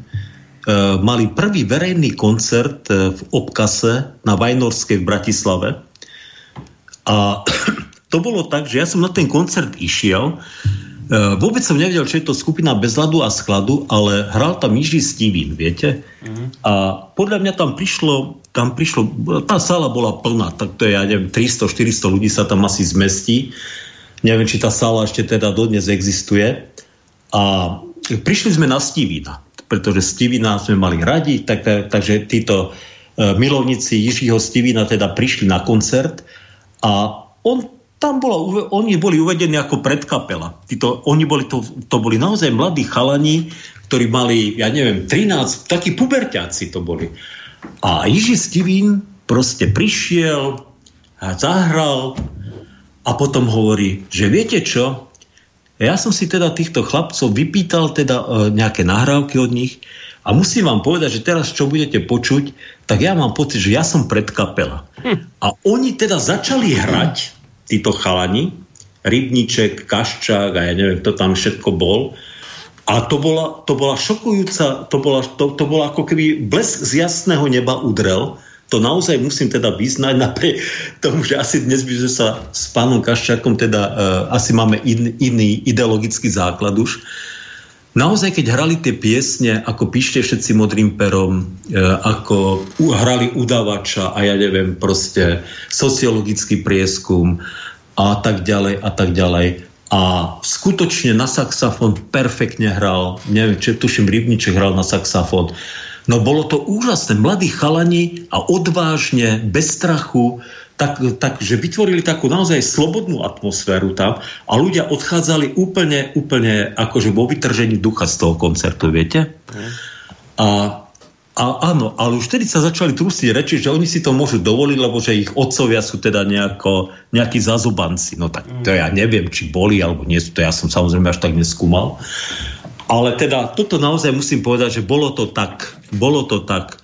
mali prvý verejný koncert eh, v Obkase na Vajnorskej v Bratislave. A to bolo tak, že ja som na ten koncert išiel, Uh, vôbec som nevedel, či je to skupina bez ľadu a skladu, ale hral tam Jiří Stivín, viete? Uh-huh. A podľa mňa tam prišlo, tam prišlo, tá sala bola plná, tak to je, ja neviem, 300-400 ľudí sa tam asi zmestí. Neviem, či tá sala ešte teda dodnes existuje. A prišli sme na Stivína pretože Stivina sme mali radi, tak, takže títo e, milovníci Jiřího Stivina teda prišli na koncert a on tam bolo, oni boli uvedení ako predkapela. Títo, oni boli, to, to boli naozaj mladí chalani, ktorí mali, ja neviem, 13, takí puberťáci to boli. A Jiří Stivín proste prišiel, a zahral a potom hovorí, že viete čo, ja som si teda týchto chlapcov vypýtal teda e, nejaké nahrávky od nich a musím vám povedať, že teraz čo budete počuť, tak ja mám pocit, že ja som predkapela. Hm. A oni teda začali hrať, títo chalani, Rybníček, Kaščák a ja neviem, kto tam všetko bol. A to bola, to bola šokujúca, to bola, to, to bola ako keby blesk z jasného neba udrel to naozaj musím teda vyznať *laughs* napriek tomu, že asi dnes by sme sa s pánom Kaščákom teda uh, asi máme in, iný ideologický základ už. Naozaj, keď hrali tie piesne, ako píšte všetci modrým perom, e, ako hrali udavača a ja neviem, proste sociologický prieskum a tak ďalej a tak ďalej. A skutočne na saxofón perfektne hral, neviem, či tuším, Rybniček hral na saxofón. No bolo to úžasné. Mladí chalani a odvážne, bez strachu, tak, tak, že vytvorili takú naozaj slobodnú atmosféru tam a ľudia odchádzali úplne, úplne akože vo vytržení ducha z toho koncertu, viete? A, a áno, ale už vtedy sa začali trusiť reči, že oni si to môžu dovoliť, lebo že ich otcovia sú teda nejako, nejakí zazubanci. No tak to ja neviem, či boli alebo nie sú, to ja som samozrejme až tak neskúmal. Ale teda toto naozaj musím povedať, že bolo to tak. Bolo to tak.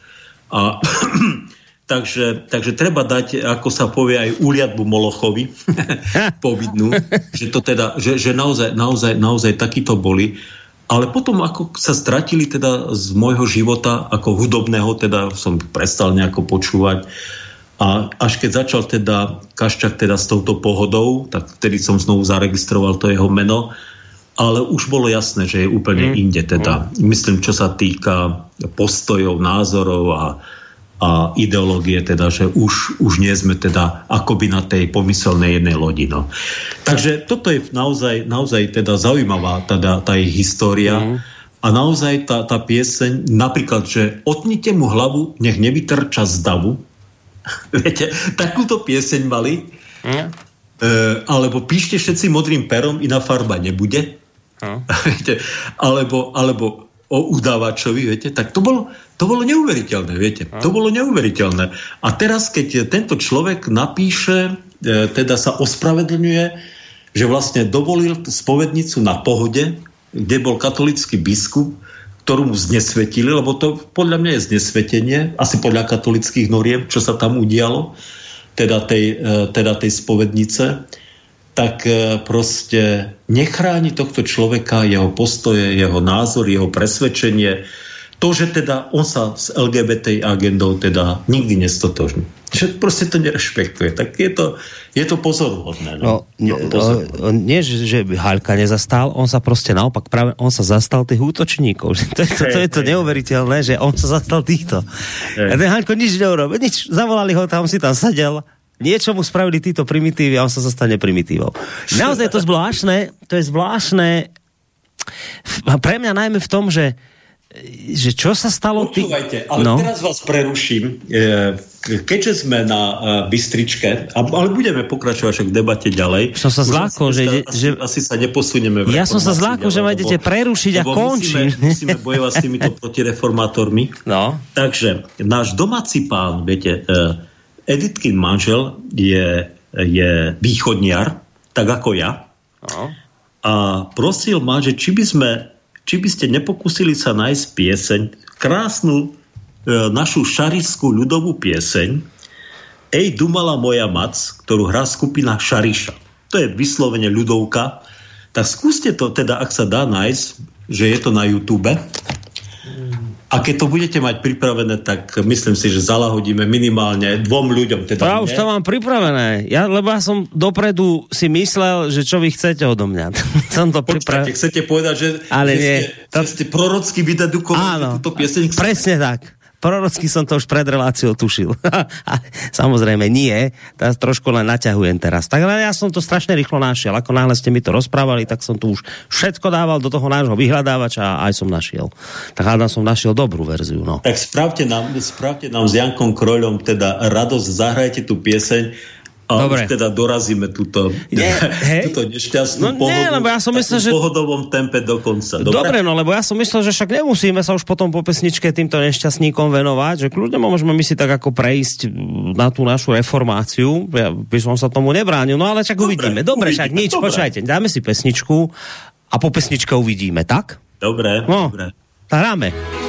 A, *clears throat* takže, takže treba dať, ako sa povie, aj uliadbu Molochovi *laughs* povidnú, že to teda, že, že naozaj, naozaj, naozaj takíto boli. Ale potom, ako sa stratili teda z môjho života ako hudobného, teda som prestal nejako počúvať. A až keď začal teda Kaščak teda s touto pohodou, tak vtedy som znovu zaregistroval to jeho meno ale už bolo jasné, že je úplne mm. inde. Teda, mm. Myslím, čo sa týka postojov, názorov a, a ideológie, teda, že už, už nie sme teda akoby na tej pomyselnej jednej lodi. No. Takže toto je naozaj, naozaj teda zaujímavá teda, tá ich história. Mm. A naozaj tá, tá pieseň, napríklad, že otnite mu hlavu, nech nevytrča z davu. *laughs* Viete, takúto pieseň mali. Mm. E, alebo píšte všetci modrým perom, iná farba nebude. No. *laughs* viete, alebo, alebo o udávačovi, viete, tak to bolo, to bolo neuveriteľné, viete, to bolo neuveriteľné. A teraz, keď tento človek napíše, e, teda sa ospravedlňuje, že vlastne dovolil spovednicu na pohode, kde bol katolický biskup, ktorú mu znesvetili, lebo to podľa mňa je znesvetenie, asi podľa katolických noriem, čo sa tam udialo, teda tej, e, teda tej spovednice tak e, proste nechráni tohto človeka, jeho postoje, jeho názor, jeho presvedčenie, to, že teda on sa s LGBT agendou teda nikdy nestotožní. Že proste to nerešpektuje. Tak je to, je to pozoruhodné. No, no, no, nie, že, že Haľka nezastal, on sa proste naopak, práve on sa zastal tých útočníkov. *laughs* To je to, to, je to neuveriteľné, že on sa zastal týchto. Ten Haľko nič neurobil, nič, zavolali ho tam, si tam sedel niečo mu spravili títo primitívy a on sa zastane primitívou. Naozaj je to zvláštne, to je zvláštne pre mňa najmä v tom, že že čo sa stalo... Počúvajte, ale no? teraz vás preruším. E, keďže sme na e, Bystričke, ale budeme pokračovať však v debate ďalej. Som sa zlákol, že, asi, že... Asi sa neposunieme. Ja som sa zlákol, že ma idete prerušiť a končiť. Musíme, musíme bojovať s týmito *laughs* protireformátormi. No. Takže náš domáci pán, viete, e, Editkin manžel je, je východniar, tak ako ja. No. A prosil ma, že či by, sme, či by ste nepokúsili sa nájsť pieseň, krásnu e, našu šarišskú ľudovú pieseň Ej, dumala moja mac, ktorú hrá skupina Šariša. To je vyslovene ľudovka. Tak skúste to teda, ak sa dá nájsť, že je to na YouTube. A keď to budete mať pripravené, tak myslím si, že zalahodíme minimálne dvom ľuďom. Teda ja už to mám pripravené. Ja, lebo ja som dopredu si myslel, že čo vy chcete odo mňa. *laughs* som to pripravené. chcete povedať, že, Ale že, nie. Ste, to... ste prorocky vydedukovaní túto pieseň? Presne tak. Prorocky som to už pred reláciou tušil. *laughs* Samozrejme nie, teraz trošku len naťahujem teraz. Tak ale ja som to strašne rýchlo našiel. Ako náhle ste mi to rozprávali, tak som tu už všetko dával do toho nášho vyhľadávača a aj som našiel. Tak hádam som našiel dobrú verziu. No. Tak spravte nám, spravte nám s Jankom Kroľom teda radosť, zahrajte tú pieseň a Dobre. už teda dorazíme túto, nie, *laughs* túto nešťastnú no, pohodu, nie, lebo ja som myslel, že... pohodovom tempe do konca. Dobre? Dobre, no lebo ja som myslel, že však nemusíme sa už potom po pesničke týmto nešťastníkom venovať, že kľudne môžeme my si tak ako prejsť na tú našu reformáciu. Ja by som sa tomu nebránil, no ale dobre, uvidíme. Dobre, uvidíme, však nič, dobre. počkajte, dáme si pesničku a po pesničke uvidíme, tak? Dobre, no, dobre. Tak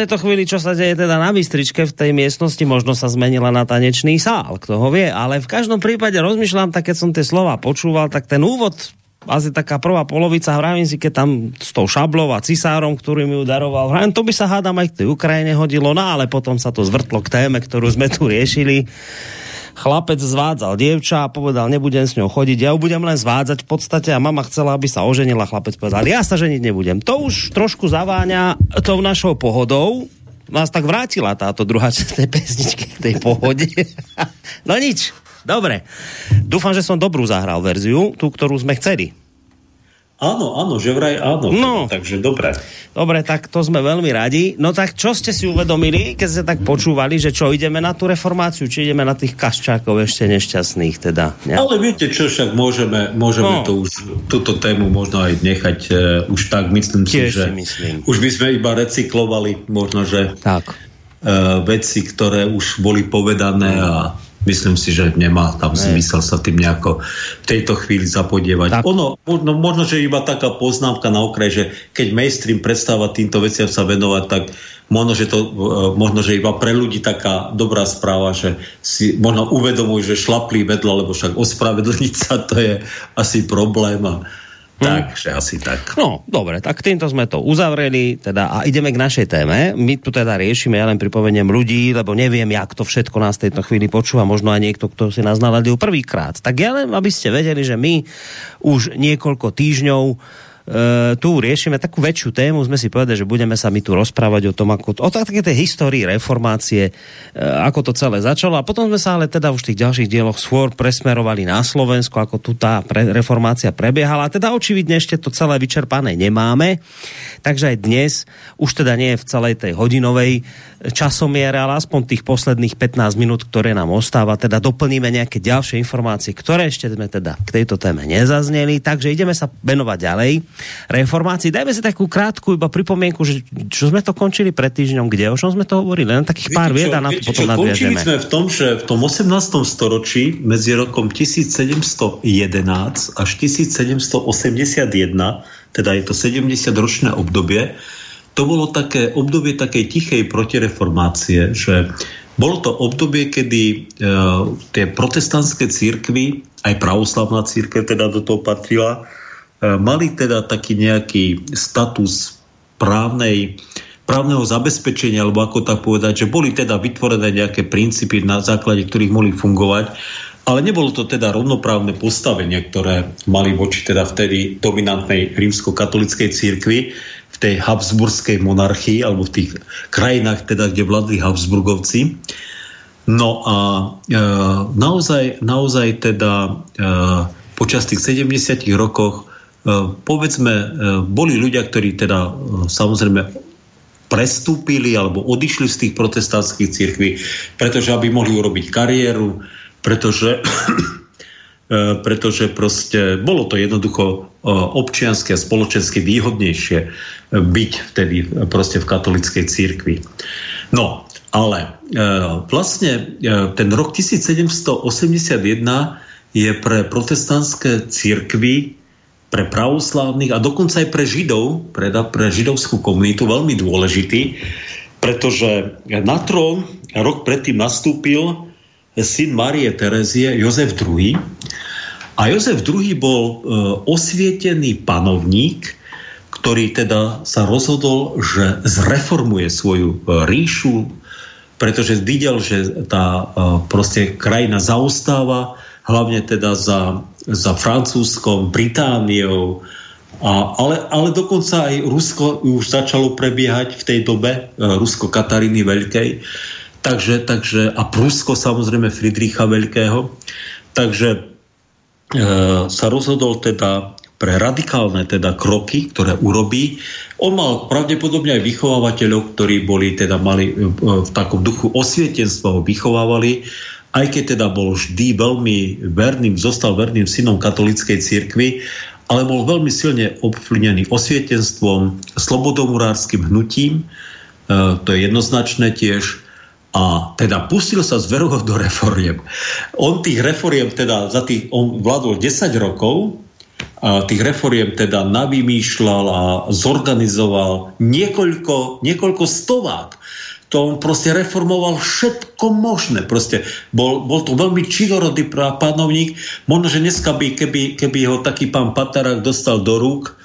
tejto chvíli, čo sa deje teda na Bystričke v tej miestnosti, možno sa zmenila na tanečný sál, kto ho vie, ale v každom prípade rozmýšľam, tak keď som tie slova počúval, tak ten úvod asi taká prvá polovica, hravím si, keď tam s tou šablou a cisárom, ktorý mi ju daroval, to by sa hádam aj k tej Ukrajine hodilo, no ale potom sa to zvrtlo k téme, ktorú sme tu riešili chlapec zvádzal dievča a povedal, nebudem s ňou chodiť, ja ju budem len zvádzať v podstate a mama chcela, aby sa oženila. Chlapec povedal, ja sa ženiť nebudem. To už trošku zaváňa tou našou pohodou, nás tak vrátila táto druhá časť tej pesničky k tej pohode. *laughs* no nič, dobre. Dúfam, že som dobrú zahral verziu, tú, ktorú sme chceli. Áno, áno, že vraj áno. No. Takže dobre. Dobre, tak to sme veľmi radi. No tak čo ste si uvedomili, keď ste tak počúvali, že čo, ideme na tú reformáciu, či ideme na tých kaščákov ešte nešťastných teda? Ne? Ale viete čo, však môžeme, môžeme no. to už, túto tému možno aj nechať uh, už tak, myslím Tiež si, že si myslím. už by sme iba recyklovali možno, že tak. Uh, veci, ktoré už boli povedané a myslím si, že nemá tam ne. zmysel sa tým nejako v tejto chvíli zapodievať. Tak. Ono, možno, možno, že iba taká poznámka na okraj, že keď mainstream prestáva týmto veciam sa venovať, tak možno, že, to, e, možno, že iba pre ľudí taká dobrá správa, že si možno uvedomujú, že šlaplí vedľa, lebo však ospravedlniť sa to je asi problém a Hm? Takže asi tak. No, dobre, tak týmto sme to uzavreli teda, a ideme k našej téme. My tu teda riešime, ja len pripomeniem ľudí, lebo neviem, jak to všetko nás tejto chvíli počúva, možno aj niekto, kto si nás naladil prvýkrát. Tak ja len, aby ste vedeli, že my už niekoľko týždňov tu riešime takú väčšiu tému, sme si povedali, že budeme sa mi tu rozprávať o tom, ako, o také tej histórii reformácie, e, ako to celé začalo a potom sme sa ale teda už v tých ďalších dieloch skôr presmerovali na Slovensko, ako tu tá pre, reformácia prebiehala. Teda očividne ešte to celé vyčerpané nemáme, takže aj dnes už teda nie je v celej tej hodinovej časomiere, ale aspoň tých posledných 15 minút, ktoré nám ostáva, teda doplníme nejaké ďalšie informácie, ktoré ešte sme teda k tejto téme nezazneli, takže ideme sa venovať ďalej. Reformácii, dajme si takú krátku iba pripomienku, že čo sme to končili pred týždňom, kde, o čom sme to hovorili, len takých pár vied a na to potom nadviažeme. sme v tom, že v tom 18. storočí medzi rokom 1711 až 1781, teda je to 70 ročné obdobie, to bolo také obdobie takej tichej protireformácie, že bolo to obdobie, kedy e, tie protestantské církvy, aj pravoslavná církev teda do toho patrila, mali teda taký nejaký status právnej, právneho zabezpečenia, alebo ako tak povedať, že boli teda vytvorené nejaké princípy, na základe ktorých mohli fungovať. Ale nebolo to teda rovnoprávne postavenie, ktoré mali voči teda vtedy dominantnej rímsko-katolickej církvi v tej Habsburskej monarchii alebo v tých krajinách, teda, kde vládli Habsburgovci. No a e, naozaj, naozaj teda e, počas tých 70 rokoch povedzme, e, boli ľudia, ktorí teda e, samozrejme prestúpili alebo odišli z tých protestantských cirkví, pretože aby mohli urobiť kariéru, pretože *coughs* E, pretože proste bolo to jednoducho e, občiansky a spoločensky výhodnejšie e, byť vtedy proste v katolickej církvi. No, ale vlastne ten rok 1781 je pre protestantské církvy, pre pravoslávnych a dokonca aj pre Židov, pre, pre židovskú komunitu veľmi dôležitý, pretože na trón rok predtým nastúpil syn Marie Terezie, Jozef II. A Jozef II bol e, osvietený panovník, ktorý teda sa rozhodol, že zreformuje svoju e, ríšu, pretože videl, že tá e, proste krajina zaostáva, hlavne teda za, za Francúzskom, Britániou, a, ale, ale dokonca aj Rusko už začalo prebiehať v tej dobe, e, Rusko Kataríny Veľkej. Takže, takže, a Prusko samozrejme Friedricha Veľkého. Takže e, sa rozhodol teda pre radikálne teda kroky, ktoré urobí. On mal pravdepodobne aj vychovávateľov, ktorí boli teda mali e, v takom duchu osvietenstva ho vychovávali, aj keď teda bol vždy veľmi verným, zostal verným synom katolíckej cirkvi, ale bol veľmi silne ovplyvnený osvietenstvom, slobodomurárským hnutím, e, to je jednoznačné tiež, a teda pustil sa z do reforiem. On tých reforiem teda za tých, on vládol 10 rokov, a tých reforiem teda navymýšľal a zorganizoval niekoľko, niekoľko stovák. To on proste reformoval všetko možné. Proste bol, bol to veľmi činorodý panovník. Možno, že dneska by, keby, keby ho taký pán Patarák dostal do rúk,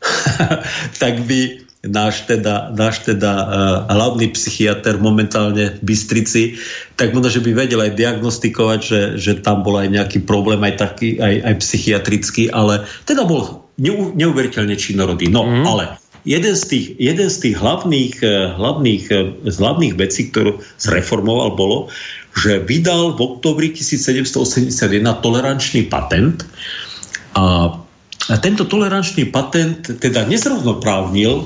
*laughs* tak by, náš teda, náš teda uh, hlavný psychiatr momentálne v Bystrici, tak možno, že by vedel aj diagnostikovať, že, že tam bol aj nejaký problém, aj taký, aj, aj psychiatrický, ale teda bol neu, neuveriteľne činorodý. No, mm. ale jeden z tých, jeden z tých hlavných, eh, hlavných, eh, z hlavných vecí, ktorú zreformoval, bolo, že vydal v oktobri 1781 tolerančný patent a tento tolerančný patent teda nezrovnoprávnil e,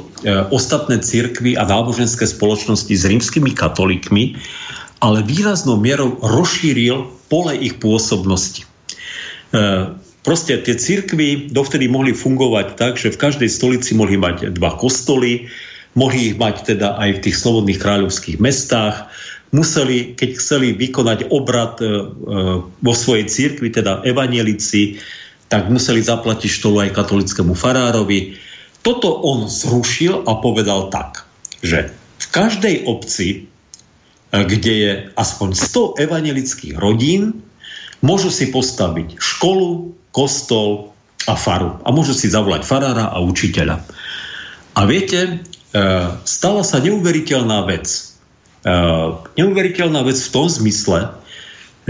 ostatné cirkvy a náboženské spoločnosti s rímskymi katolíkmi, ale výraznou mierou rozšíril pole ich pôsobnosti. Proste tie cirkvy dovtedy mohli fungovať tak, že v každej stolici mohli mať dva kostoly, mohli ich mať teda aj v tých slobodných kráľovských mestách, museli, keď chceli vykonať obrad e, e, vo svojej cirkvi, teda evanielici, tak museli zaplatiť štolu aj katolickému farárovi. Toto on zrušil a povedal tak, že v každej obci, e, kde je aspoň 100 evangelických rodín, môžu si postaviť školu, kostol a faru. A môžu si zavolať farára a učiteľa. A viete, e, stala sa neuveriteľná vec. E, neuveriteľná vec v tom zmysle,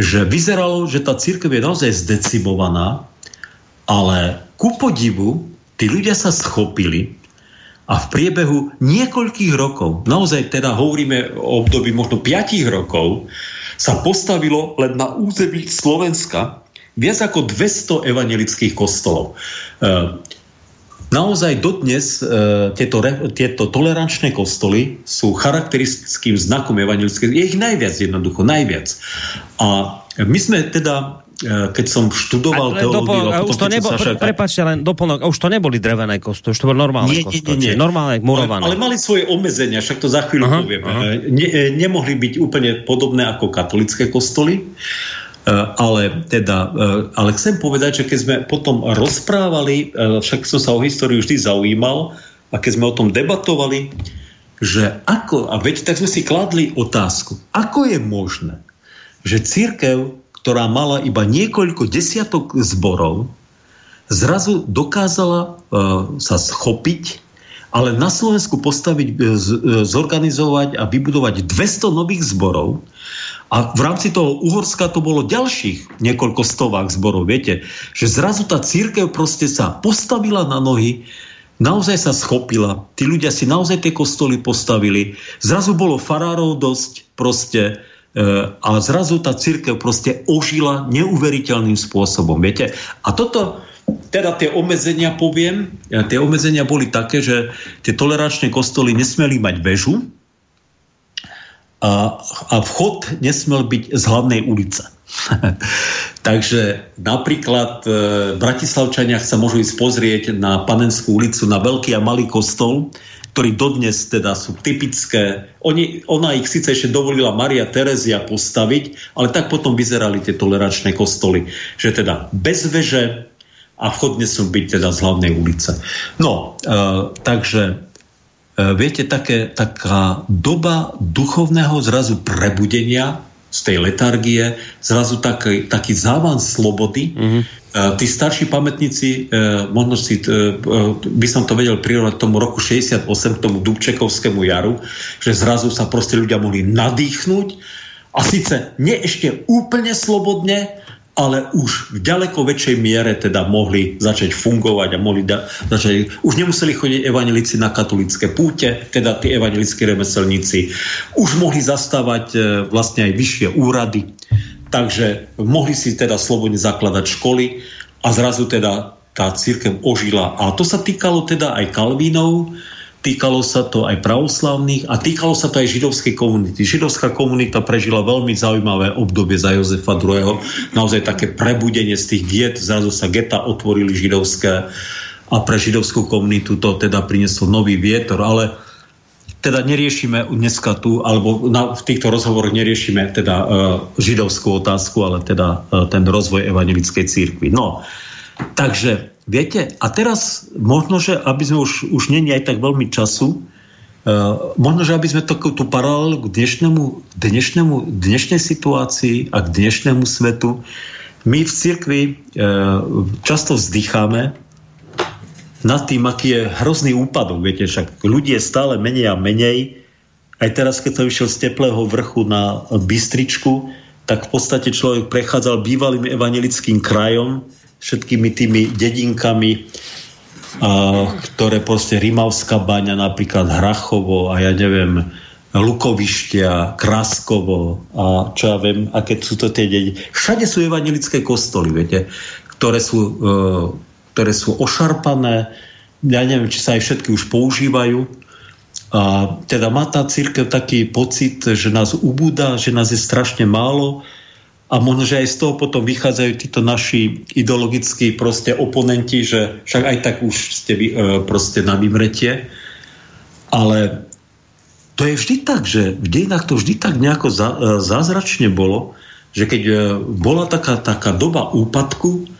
že vyzeralo, že tá církev je naozaj zdecimovaná ale ku podivu, tí ľudia sa schopili a v priebehu niekoľkých rokov, naozaj teda hovoríme o období možno 5 rokov, sa postavilo len na území Slovenska viac ako 200 evangelických kostolov. E, naozaj dodnes e, tieto, tieto tolerančné kostoly sú charakteristickým znakom evangelických. Je ich najviac jednoducho, najviac. A my sme teda E, keď som študoval a, teológiu... Doplnok, a už to nebo, pre, prepáčte, len doplnok, už to neboli drevené kostoly, už to boli normálne nie, kostoly, nie, nie, normálne murované. Ale, ale mali svoje obmedzenia, však to za chvíľu aha, poviem. Aha. Ne, nemohli byť úplne podobné ako katolické kostoly, ale teda, ale chcem povedať, že keď sme potom rozprávali, však som sa o históriu vždy zaujímal, a keď sme o tom debatovali, že ako, a veď tak sme si kladli otázku, ako je možné, že církev ktorá mala iba niekoľko desiatok zborov, zrazu dokázala sa schopiť, ale na Slovensku postaviť, uh, zorganizovať a vybudovať 200 nových zborov. A v rámci toho Uhorska to bolo ďalších niekoľko stovák zborov. Viete, že zrazu tá církev proste sa postavila na nohy, naozaj sa schopila. Tí ľudia si naozaj tie kostoly postavili. Zrazu bolo farárov dosť, proste E, a zrazu tá církev proste ožila neuveriteľným spôsobom. Viete? A toto, teda tie obmedzenia poviem, e, tie obmedzenia boli také, že tie tolerančné kostoly nesmeli mať väžu a, a vchod nesmel byť z hlavnej ulice. *laughs* Takže napríklad e, Bratislavčania sa môžu ísť pozrieť na Panenskú ulicu, na veľký a malý kostol, ktorí dodnes teda sú typické. Oni, ona ich síce ešte dovolila Maria Terezia postaviť, ale tak potom vyzerali tie toleračné kostoly, že teda bez veže a vchod nesú byť teda z hlavnej ulice. No, e, takže e, viete, také, taká doba duchovného zrazu prebudenia z tej letargie, zrazu taký, taký závan slobody. Mm-hmm. Tí starší pamätníci, e, možno si, e, by som to vedel prirovnať tomu roku 68, k tomu Dubčekovskému jaru, že zrazu sa proste ľudia mohli nadýchnuť a síce nie ešte úplne slobodne, ale už v ďaleko väčšej miere teda mohli začať fungovať a mohli da, začať, už nemuseli chodiť evanelici na katolické púte, teda tí evanelickí remeselníci, už mohli zastávať e, vlastne aj vyššie úrady, takže mohli si teda slobodne zakladať školy a zrazu teda tá církev ožila. A to sa týkalo teda aj Kalvínov, týkalo sa to aj pravoslavných a týkalo sa to aj židovskej komunity. Židovská komunita prežila veľmi zaujímavé obdobie za Jozefa II. Naozaj také prebudenie z tých vied, zrazu sa geta otvorili židovské a pre židovskú komunitu to teda prinieslo nový vietor, ale teda neriešime dneska tu, alebo na, v týchto rozhovoroch neriešime teda uh, židovskú otázku, ale teda uh, ten rozvoj evangelickej církvy. No, takže Viete, a teraz možno, že aby sme už, už není aj tak veľmi času, uh, možno, že aby sme to, tú paralelu k dnešnému, dnešnému, dnešnej situácii a k dnešnému svetu, my v cirkvi uh, často vzdycháme nad tým, aký je hrozný úpadok. Viete, však ľudí je stále menej a menej. Aj teraz, keď som išiel z teplého vrchu na Bystričku, tak v podstate človek prechádzal bývalým evangelickým krajom, všetkými tými dedinkami, ktoré proste Rimavská baňa, napríklad Hrachovo a ja neviem, Lukovištia, Kraskovo a čo ja viem, aké sú to tie dediny. Všade sú evangelické kostoly, viete, ktoré sú e, ktoré sú ošarpané, ja neviem, či sa aj všetky už používajú. A teda má tá církev taký pocit, že nás ubúda, že nás je strašne málo a možno, že aj z toho potom vychádzajú títo naši ideologickí proste oponenti, že však aj tak už ste vy, e, proste na vymretie. Ale to je vždy tak, že v dejinách to vždy tak nejako za, e, zázračne bolo, že keď e, bola taká, taká doba úpadku,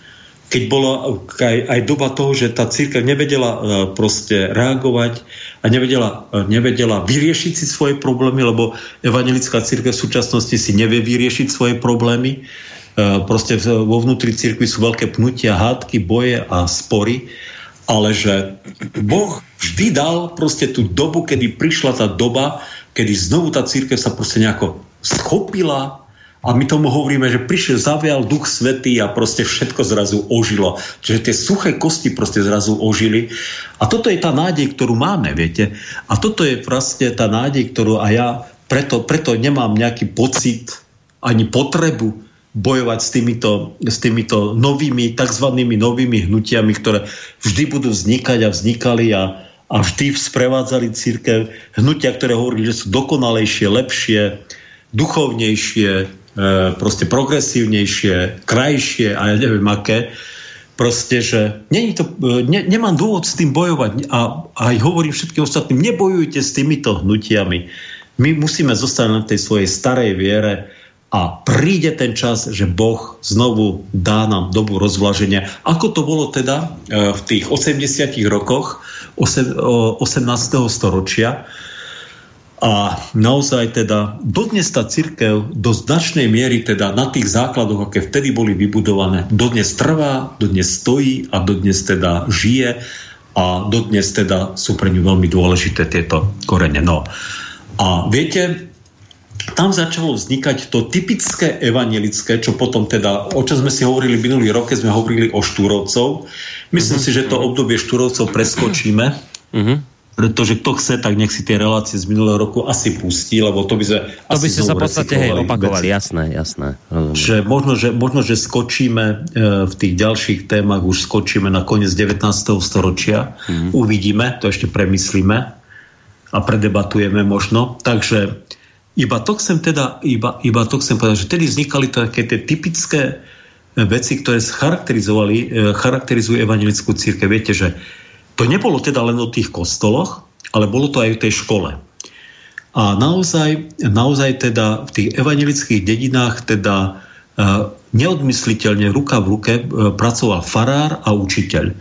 keď bola aj, aj doba toho, že tá církev nevedela uh, proste reagovať a nevedela, uh, nevedela vyriešiť si svoje problémy, lebo evangelická církev v súčasnosti si nevie vyriešiť svoje problémy. Uh, proste vo vnútri církvy sú veľké pnutia, hádky, boje a spory, ale že Boh vždy dal proste tú dobu, kedy prišla tá doba, kedy znovu tá církev sa proste nejako schopila a my tomu hovoríme, že prišiel, zavial duch svetý a proste všetko zrazu ožilo. Čiže tie suché kosti proste zrazu ožili. A toto je tá nádej, ktorú máme, viete. A toto je proste tá nádej, ktorú a ja preto, preto nemám nejaký pocit ani potrebu bojovať s týmito, s týmito novými, tzv. novými hnutiami, ktoré vždy budú vznikať a vznikali a, a vždy sprevádzali církev. Hnutia, ktoré hovorili, že sú dokonalejšie, lepšie, duchovnejšie, proste progresívnejšie, krajšie a ja neviem aké, proste, že není to, e, ne, nemám dôvod s tým bojovať a, a aj hovorím všetkým ostatným, nebojujte s týmito hnutiami. My musíme zostať na tej svojej starej viere a príde ten čas, že Boh znovu dá nám dobu rozvlaženia. Ako to bolo teda e, v tých 80 rokoch 18. storočia, a naozaj teda dodnes tá církev do značnej miery teda na tých základoch, aké vtedy boli vybudované, dodnes trvá, dodnes stojí a dodnes teda žije a dodnes teda sú pre ňu veľmi dôležité tieto korene. No. A viete, tam začalo vznikať to typické evangelické, čo potom teda, o čom sme si hovorili minulý rok, keď sme hovorili o Štúrovcov. Myslím mm-hmm. si, že to obdobie Štúrovcov preskočíme. Mm-hmm pretože kto chce, tak nech si tie relácie z minulého roku asi pustí, lebo to by sme To by ste sa v podstate hej, opakovali, veci. jasné, jasné. Že možno, že možno, že skočíme e, v tých ďalších témach, už skočíme na koniec 19. storočia. Mm-hmm. Uvidíme, to ešte premyslíme a predebatujeme možno. Takže iba to chcem teda, iba, iba to chcem povedať, že tedy vznikali také tie typické veci, ktoré charakterizovali, e, charakterizujú evangelickú církev. Viete, že to nebolo teda len o tých kostoloch, ale bolo to aj v tej škole. A naozaj, naozaj teda v tých evangelických dedinách teda uh, neodmysliteľne ruka v ruke uh, pracoval farár a učiteľ.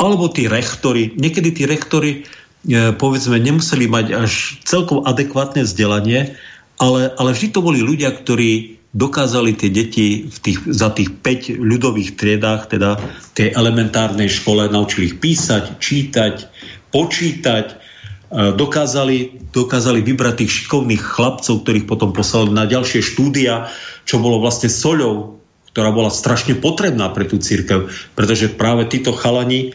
Alebo tí rektory, niekedy tí rektory uh, povedzme nemuseli mať až celkom adekvátne vzdelanie, ale, ale vždy to boli ľudia, ktorí dokázali tie deti v tých, za tých 5 ľudových triedách, teda tej elementárnej škole, naučili ich písať, čítať, počítať, e, dokázali, dokázali vybrať tých šikovných chlapcov, ktorých potom poslali na ďalšie štúdia, čo bolo vlastne soľou, ktorá bola strašne potrebná pre tú církev, pretože práve títo chalani,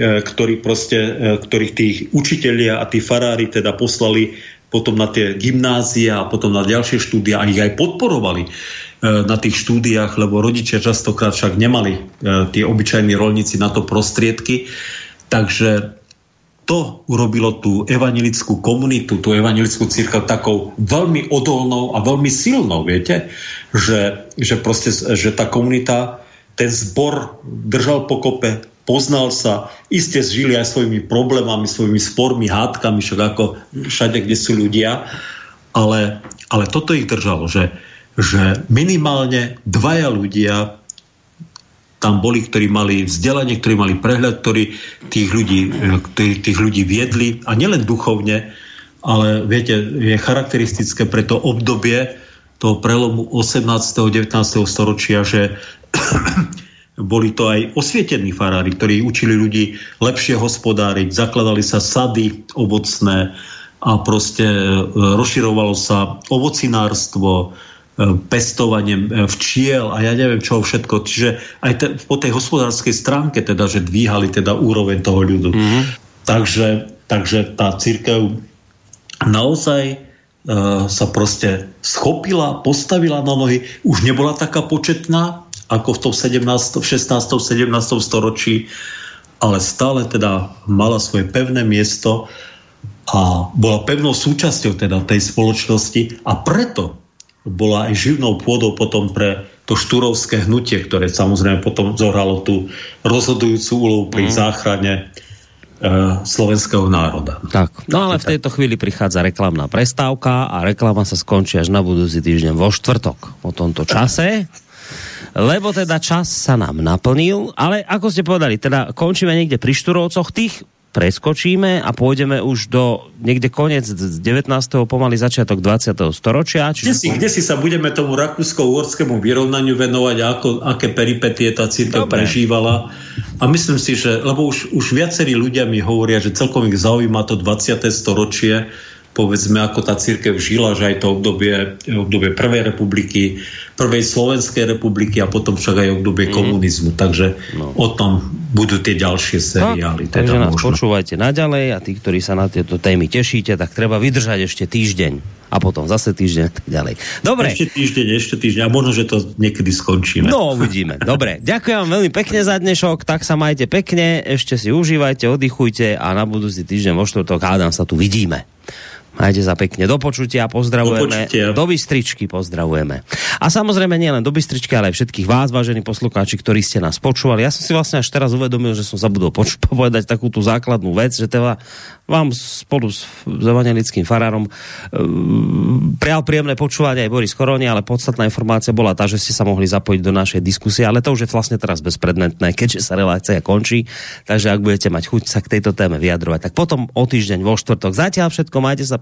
e, ktorí proste, e, ktorých tých učitelia a tí farári teda poslali potom na tie gymnázia a potom na ďalšie štúdia a ich aj podporovali e, na tých štúdiách, lebo rodičia častokrát však nemali e, tie obyčajní rolníci na to prostriedky. Takže to urobilo tú evangelickú komunitu, tú evangelickú církev takou veľmi odolnou a veľmi silnou, viete? Že, že, proste, že tá komunita, ten zbor držal pokope, poznal sa, iste žili aj svojimi problémami, svojimi spormi, hádkami, však ako všade, kde sú ľudia, ale, ale toto ich držalo, že, že minimálne dvaja ľudia tam boli, ktorí mali vzdelanie, ktorí mali prehľad, ktorí tých ľudí, ktorí tých ľudí viedli a nielen duchovne, ale viete, je charakteristické pre to obdobie toho prelomu 18. 19. storočia, že boli to aj osvietení farári, ktorí učili ľudí lepšie hospodáriť, zakladali sa sady ovocné a proste e, rozširovalo sa ovocinárstvo, e, pestovanie e, včiel a ja neviem čo všetko. Čiže aj te, po tej hospodárskej stránke teda, že dvíhali teda úroveň toho ľudu. Mm-hmm. Takže, takže tá církev naozaj sa proste schopila, postavila na nohy, už nebola taká početná, ako v tom 17, 16. 17. storočí, ale stále teda mala svoje pevné miesto a bola pevnou súčasťou teda tej spoločnosti a preto bola aj živnou pôdou potom pre to štúrovské hnutie, ktoré samozrejme potom zohralo tú rozhodujúcu úlohu pri mm. záchrane e, slovenského národa. Tak, no ale v tejto chvíli prichádza reklamná prestávka a reklama sa skončí až na budúci týždeň vo štvrtok o tomto čase lebo teda čas sa nám naplnil, ale ako ste povedali, teda končíme niekde pri Šturovcoch, tých preskočíme a pôjdeme už do niekde koniec 19. pomaly začiatok 20. storočia. Čiže... Kde, si, kde si sa budeme tomu rakúsko-uhorskému vyrovnaniu venovať, ako, aké peripetie tá církev prežívala. A myslím si, že, lebo už, už viacerí ľudia mi hovoria, že celkom ich zaujíma to 20. storočie, povedzme, ako tá církev žila, že aj to obdobie, obdobie Prvej republiky, Prvej Slovenskej republiky a potom však aj obdobie mm. komunizmu. Takže no. o tom budú tie ďalšie seriály. Tak, teda takže nás možno. počúvajte naďalej a tí, ktorí sa na tieto témy tešíte, tak treba vydržať ešte týždeň a potom zase týždeň a tak ďalej. Dobre. Ešte týždeň, ešte týždeň a možno, že to niekedy skončíme. No, uvidíme. Dobre, *laughs* ďakujem vám veľmi pekne za dnešok, tak sa majte pekne, ešte si užívajte, oddychujte a na budúci týždeň vo štvrtok hádam sa tu vidíme. Majte sa pekne. Do počutia, pozdravujeme. Do, počutia. do Bystričky pozdravujeme. A samozrejme nie len do Bystričky, ale aj všetkých vás, vážení poslucháči, ktorí ste nás počúvali. Ja som si vlastne až teraz uvedomil, že som zabudol poč- *laughs* povedať takú tú základnú vec, že teda vám spolu s evangelickým farárom e, prial príjemné počúvanie aj Boris Koroni, ale podstatná informácia bola tá, že ste sa mohli zapojiť do našej diskusie, ale to už je vlastne teraz bezpredmetné, *laughs* keďže sa relácia končí, takže ak budete mať chuť sa k tejto téme vyjadrovať, tak potom o týždeň vo štvrtok. Zatiaľ všetko, majte sa